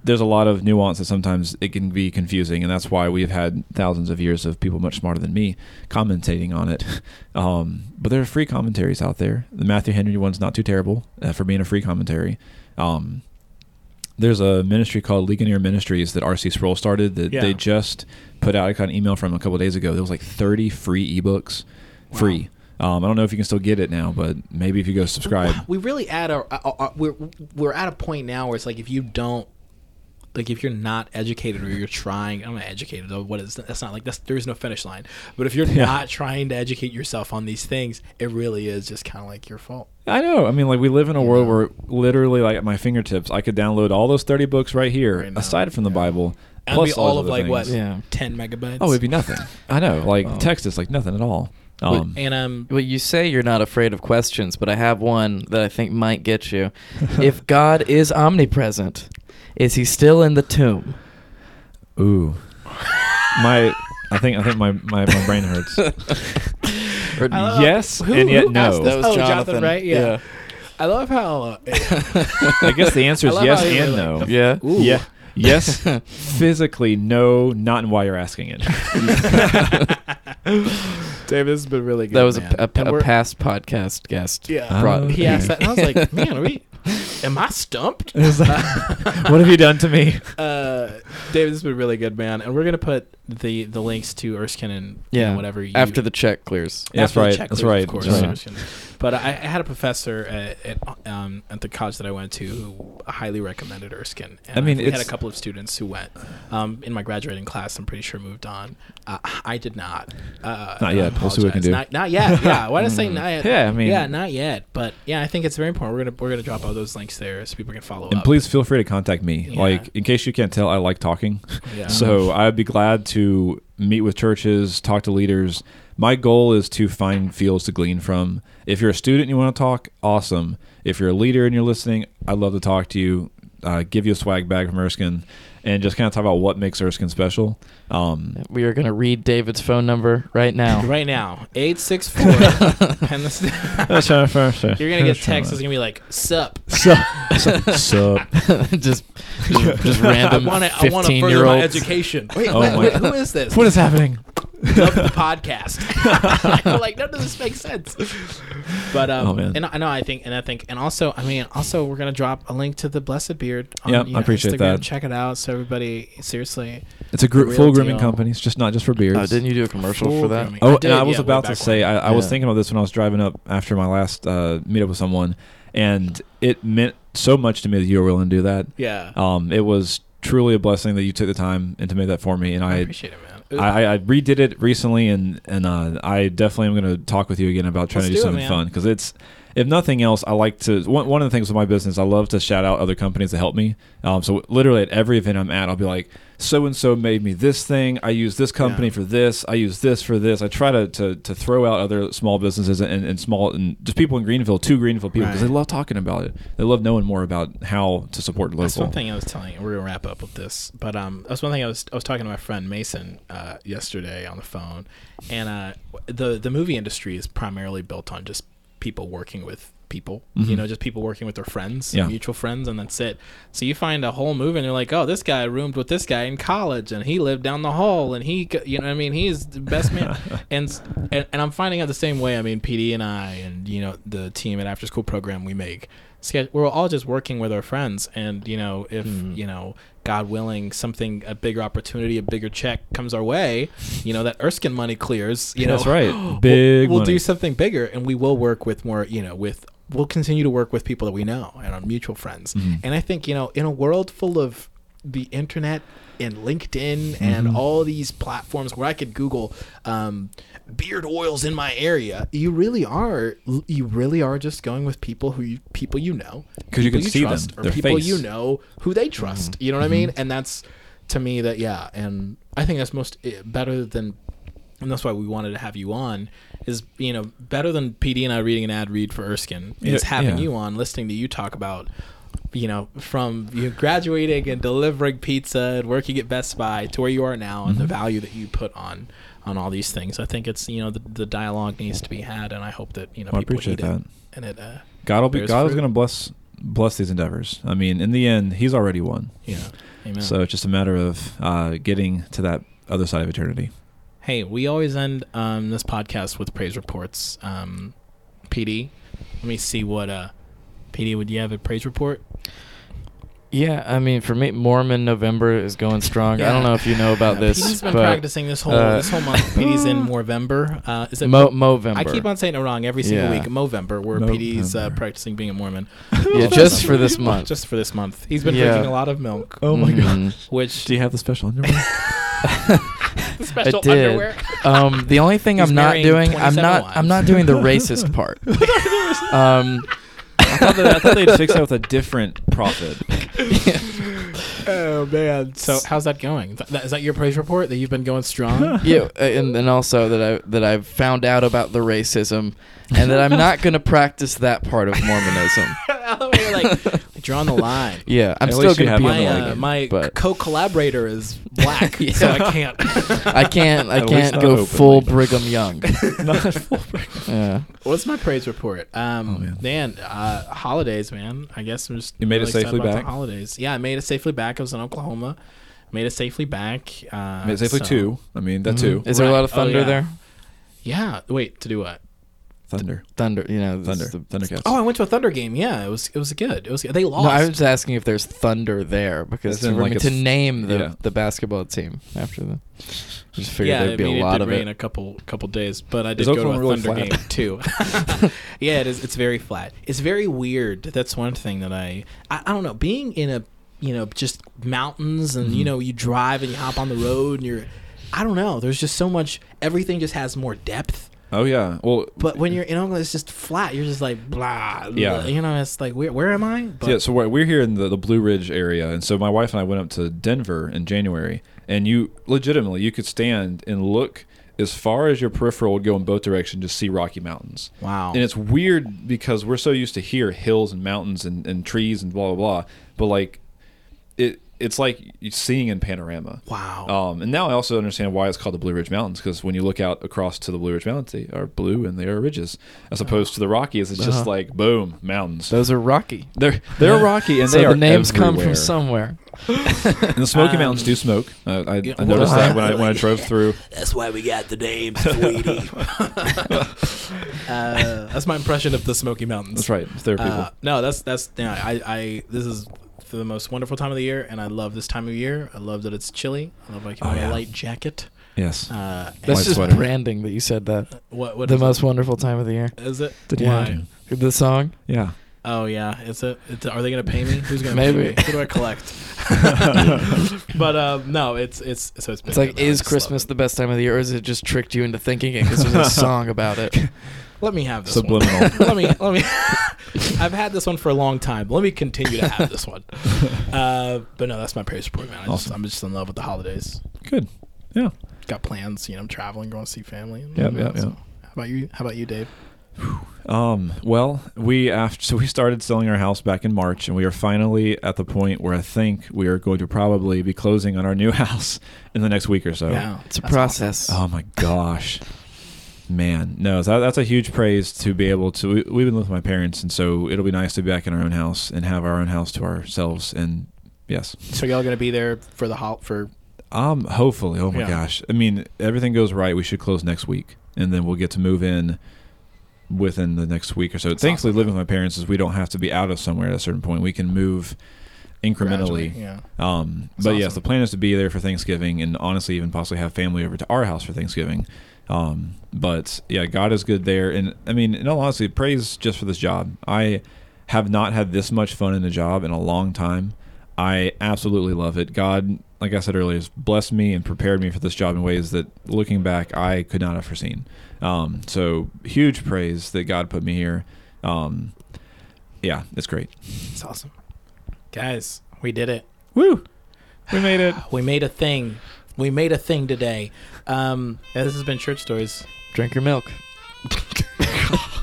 there's a lot of nuance that sometimes it can be confusing, and that's why we've had thousands of years of people much smarter than me commentating on it. Um, but there are free commentaries out there. The Matthew Henry one's not too terrible uh, for being a free commentary. Um, there's a ministry called Ligonier Ministries that R.C. Sproul started that Yeah. they just put out. I got an email from a couple days ago. There was like 30 free ebooks, Wow. free. Um, I don't know if you can still get it now, but maybe if you go subscribe. we really at a, a, a we're we're at a point now where it's like if you don't like if you're not educated or you're trying I'm not educated though what is that's not like that's there's no finish line but if you're Yeah. not trying to educate yourself on these things it really is just kind of like your fault I know. I mean, like we live in a world where literally, like at my fingertips, I could download all those 30 books right here, Right aside from the Yeah. Bible. and plus be all those of other like what. Yeah. 10 megabytes Oh, it'd be nothing. I know. Like Oh. text is like nothing at all. Wait, Um, and um Well, you say you're not afraid of questions, but I have one that I think might get you. if God is omnipresent, is he still in the tomb? ooh, my. I think I think my, my, my brain hurts. Or- I love- yes, who- and yet who no. this? That was Oh, Jonathan, Jonathan, right? Yeah. I love how uh, I guess the answer I is love yes how you and were no. yeah. Ooh. Yeah. Yes. physically, no. Not in why you're asking it. David this has been really good That was a, man. a, And a we're- past podcast guest. yeah brought- he asked that and I was like man are we am I stumped what have you done to me? uh, David, this has been really good, man. And we're gonna put the the links to Erskine and you know, whatever you, After the check clears. Yeah, that's after the right, check that's clears, right, Of course, that's right. But I, I had a professor at at, um, at the college that I went to who highly recommended Erskine. And I mean, we had a couple of students who went um, in my graduating class. I'm pretty sure moved on. Uh, I did not. Uh, Not yet. We'll see what we can do. Not, not yet. Yeah. Why did I say not yet? Yeah, I mean- yeah, not yet. But yeah, I think it's very important. We're gonna we're gonna drop all those links links there so people can follow And up. please feel free to contact me. Yeah. Like, in case you can't tell, I like talking. Yeah. So I'd be glad to meet with churches, talk to leaders. My goal is to find fields to glean from. If you're a student and you want to talk, awesome. If you're a leader and you're listening, I'd love to talk to you. Uh, give you a swag bag from Erskine, and just kind of talk about what makes Erskine special. Um, We are going to read David's phone number right now. right now, eight six four. pen this down. You're gonna get text It's gonna be like, "Sup." Sup? Sup? just, just, just random I want to. I want to fifteen further year my education. Wait, Oh wait, my- wait, who is this? What is happening? Love the podcast. I'm like, none of this makes sense. But um, Oh, man. and I know I think, and I think, and also, I mean, also, we're gonna drop a link to the Blessed Beard. On, Yeah, you I appreciate Instagram. that. Check it out. So everybody, seriously, It's a gr- real full grooming deal. company. It's just not just for beards. Oh, didn't you do a commercial Full for that? grooming. Oh, I did, and I was yeah, way about to back say, when. I, I was Yeah. thinking about this when I was driving up after my last uh, meetup with someone, and it meant so much to me that you were willing to do that. yeah, Um, it was truly a blessing that you took the time and to make that for me, and I I. appreciate it, man. I, I redid it recently, and and uh, I definitely am going to talk with you again about trying Let's to do do it, something man. fun because it's, if nothing else, I like to. One, one of the things with my business, I love to shout out other companies that help me. Um, so literally at every event I'm at, I'll be like, so and so made me this thing. I use this company Yeah. for this. I use this for this. I try to to, to throw out other small businesses and, and small and just people in Greenville, two Greenville people, because Right. they love talking about it. They love knowing more about how to support local. That's one thing I was telling you. We're gonna wrap up with this, but um, that's one thing I was I was talking to my friend Mason uh, yesterday on the phone, and uh, the the movie industry is primarily built on just people working with people. You Mhm. know, just people working with their friends, Yeah. mutual friends, and that's it. So you find a whole movie, and you're like, oh, this guy roomed with this guy in college, and he lived down the hall, and he, you know, what I mean, he's the best man. and, and and I'm finding out the same way. I mean, PD and I, and you know, the team at After School program we make. We're all just working with our friends, and you know, if Mhm. you know, God willing, something a bigger opportunity, a bigger check comes our way, you know, that Erskine money clears. You know, That's right. we'll- Big We'll, do something bigger, and we will work with more. You know, with we'll continue to work with people that we know and our mutual friends. Mhm. And I think you know, in a world full of the internet and LinkedIn and Mhm. all these platforms where I could Google um, beard oils in my area, you really are you really are just going with people who you, people you know because you can see them, or people face. you know who they trust. You know what I mean? And that's to me that yeah, and I think that's most eh, better than and that's why we wanted to have you on is you know better than PD and I reading an ad read for Erskine is Yeah, having yeah. you on listening to you talk about you know from you graduating and delivering pizza and working at Best Buy to where you are now and the Mhm. value that you put on on all these things I think it's you know the, the dialogue needs to be had and I hope that you know Well, I appreciate that. it and it uh, God will be God is going to bless bless these endeavors. I mean, in the end, He's already won. yeah amen So it's just a matter of uh, getting to that other side of eternity. Hey, we always end um, this podcast with praise reports. Um, PD, let me see what uh, PD. Would you have a praise report? Yeah, I mean, for me, Mormon November is going strong. I don't know if you know about this, He's been but practicing this whole uh, this whole month. PD's in Movember. Uh, is it Mo- Movember. I keep on saying it wrong every single Yeah. week. Movember, where PD's uh, practicing being a Mormon. yeah, just for this month. Just for this month. He's been Yeah. drinking a lot of milk, Oh my God. Mhm. which Do you have the special underwear? special did. underwear. um, the only thing He's I'm not doing, I'm not, wives. I'm not doing the racist part. um, I thought, that, I thought they'd fix that with a different prophet. Oh man! So how's that going? Th- that- Is that your praise report that you've been going strong? yeah, uh, and and also that I that I've found out about the racism, and that I'm not going to practice that part of Mormonism. We're like drawing the line. Yeah, I'm At still least you going to have be the on My the uh, like it, my but- co-collaborator is black, so Yeah. I can't. I can't I At least can't not go openly. full Brigham Young. Not full Yeah. What's my praise report? Um, Oh, man. man, uh, holidays, man. I guess I'm just You made it really excited safely about back? Holidays, yeah. I made it safely back. I was in Oklahoma. Made it safely back. Uh, Made it safely so- two. I mean, that Mhm. too. Is there a Right. lot of Oh, thunder yeah. there? Yeah. Wait to do what? Thunder. Thunder, you know, Thunder. the- Thundercats. Oh, I went to a Thunder game. Yeah, it was it was good. It was they lost. No, I was asking if there's thunder there because As in, for like, me to it's- name the, yeah. the basketball team after the. I just figured yeah, there'd be I mean, a lot it of did rain it. a couple couple days, but I did Is go to a Oklahoma really Thunder flat? game too. yeah, it is. It's very flat. It's very weird. That's one thing that I, I I don't know. Being in a you know just mountains and you Mhm. know you drive and you hop on the road and you're I don't know. There's just so much. Everything just has more depth. Oh yeah. Well, But when you're in Oakland, it's just flat. You're just like blah. Yeah. blah. You know, it's like where where am I? But yeah. So we're, we're here in the, the Blue Ridge area, and so my wife and I went up to Denver in January, and you legitimately you could stand and look as far as your peripheral would go in both directions, just see Rocky Mountains. wow. And it's weird because we're so used to here hills and mountains and, and trees and blah blah blah. But like it's like you seeing in panorama. wow. Um, and now I also understand why it's called the Blue Ridge Mountains because when you look out across to the Blue Ridge Mountains, they are blue and they are ridges, as opposed to the Rockies. It's just Uh-huh. like boom, mountains. Those are rocky. They're they're rocky and so they the are names come from somewhere. And the Smoky Um, Mountains do smoke. Uh, I, I noticed well, that when I when I drove through. That's why we got the name, sweetie. uh, that's my impression of the Smoky Mountains. That's right. There are people. Uh, no, that's that's yeah. I, I this is the most wonderful time of the year, and I love this time of year. I love that it's chilly. I love I can Oh, wear yeah. a light jacket. yes. Uh, That's just sweater. branding that you said that. what what the most it? wonderful time of the year. is it? Did you Why? know? The song? Yeah. Oh yeah, is it? It's, are they gonna pay me? Who's gonna Maybe. pay me? Who do I collect? but um, no, it's it's so it's. Been It's like, is Christmas the best time of the year, or is it just tricked you into thinking it because there's a song about it? Let me have this Subliminal. one. let me let me. I've had this one for a long time. Let me continue to have this one. Uh, but no, that's my praise report, man. I just, Awesome. I'm just in love with the holidays. Good. Yeah. Got plans, you know. I'm traveling, going to see family. And Yep, all that, so. yep. How about you? How about you, Dave? Um, well, we after so we started selling our house back in March, and we are finally at the point where I think we are going to probably be closing on our new house in the next week or so. yeah, It's a that's process. Oh my gosh, man, no, so that's a huge praise to be able to. We, we've been with my parents, and so it'll be nice to be back in our own house and have our own house to ourselves. And yes. So y'all gonna be there for the hol for um, hopefully, oh my Yeah. gosh, I mean, everything goes right. We should close next week, and then we'll get to move in within the next week or so. Thankfully, awesome, living with my parents is we don't have to be out of somewhere at a certain point. We can move incrementally. graduate? Yeah. Um, That's but yes, the plan is to be there for Thanksgiving, and honestly, even possibly have family over to our house for Thanksgiving. Um, but yeah, God is good there, and I mean, in all honesty, praise just for this job. I have not had this much fun in a job in a long time. I absolutely love it. God, like I said earlier, has blessed me and prepared me for this job in ways that, looking back, I could not have foreseen. Um, so huge praise that God put me here. Um, yeah, it's great. It's awesome, guys. We did it. Woo! We made it. We made a thing. We made a thing today. Um, yeah, this has been church stories. Drink your milk.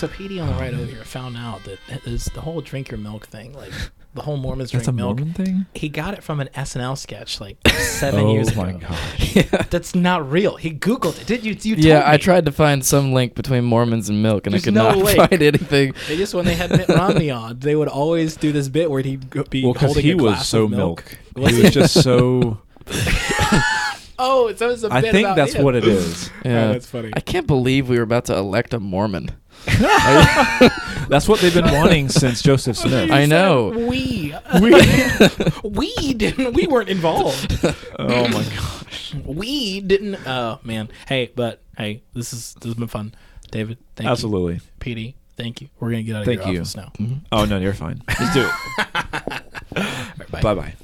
So PD on the right over here found out that it's the whole drink your milk thing, like the whole Mormons drink That's a milk. Mormon thing. He got it from an SNL sketch like seven oh years ago. my gosh! That's not real. He Googled it. Did you? You yeah, told I tried to find some link between Mormons and milk, and There's I could no not link. find anything. They just when they had Mitt Romney on, they would always do this bit where he'd be Well, holding he a was glass so of milk. Was he he? was just so. Oh, so it's a I bit i think about that's him. what it is. Yeah, Oh, that's funny. I can't believe we were about to elect a Mormon. That's what they've been wanting since Joseph Smith. I know. We we we didn't. We weren't involved. Oh my gosh! We didn't. Oh man. Hey, but hey, this is this has been fun. David, thank Absolutely. you. Absolutely. PD, thank you. We're gonna get out of Thank your you. office now. Mm-hmm. Oh no, you're fine. Let's do it. All right, bye. Bye bye.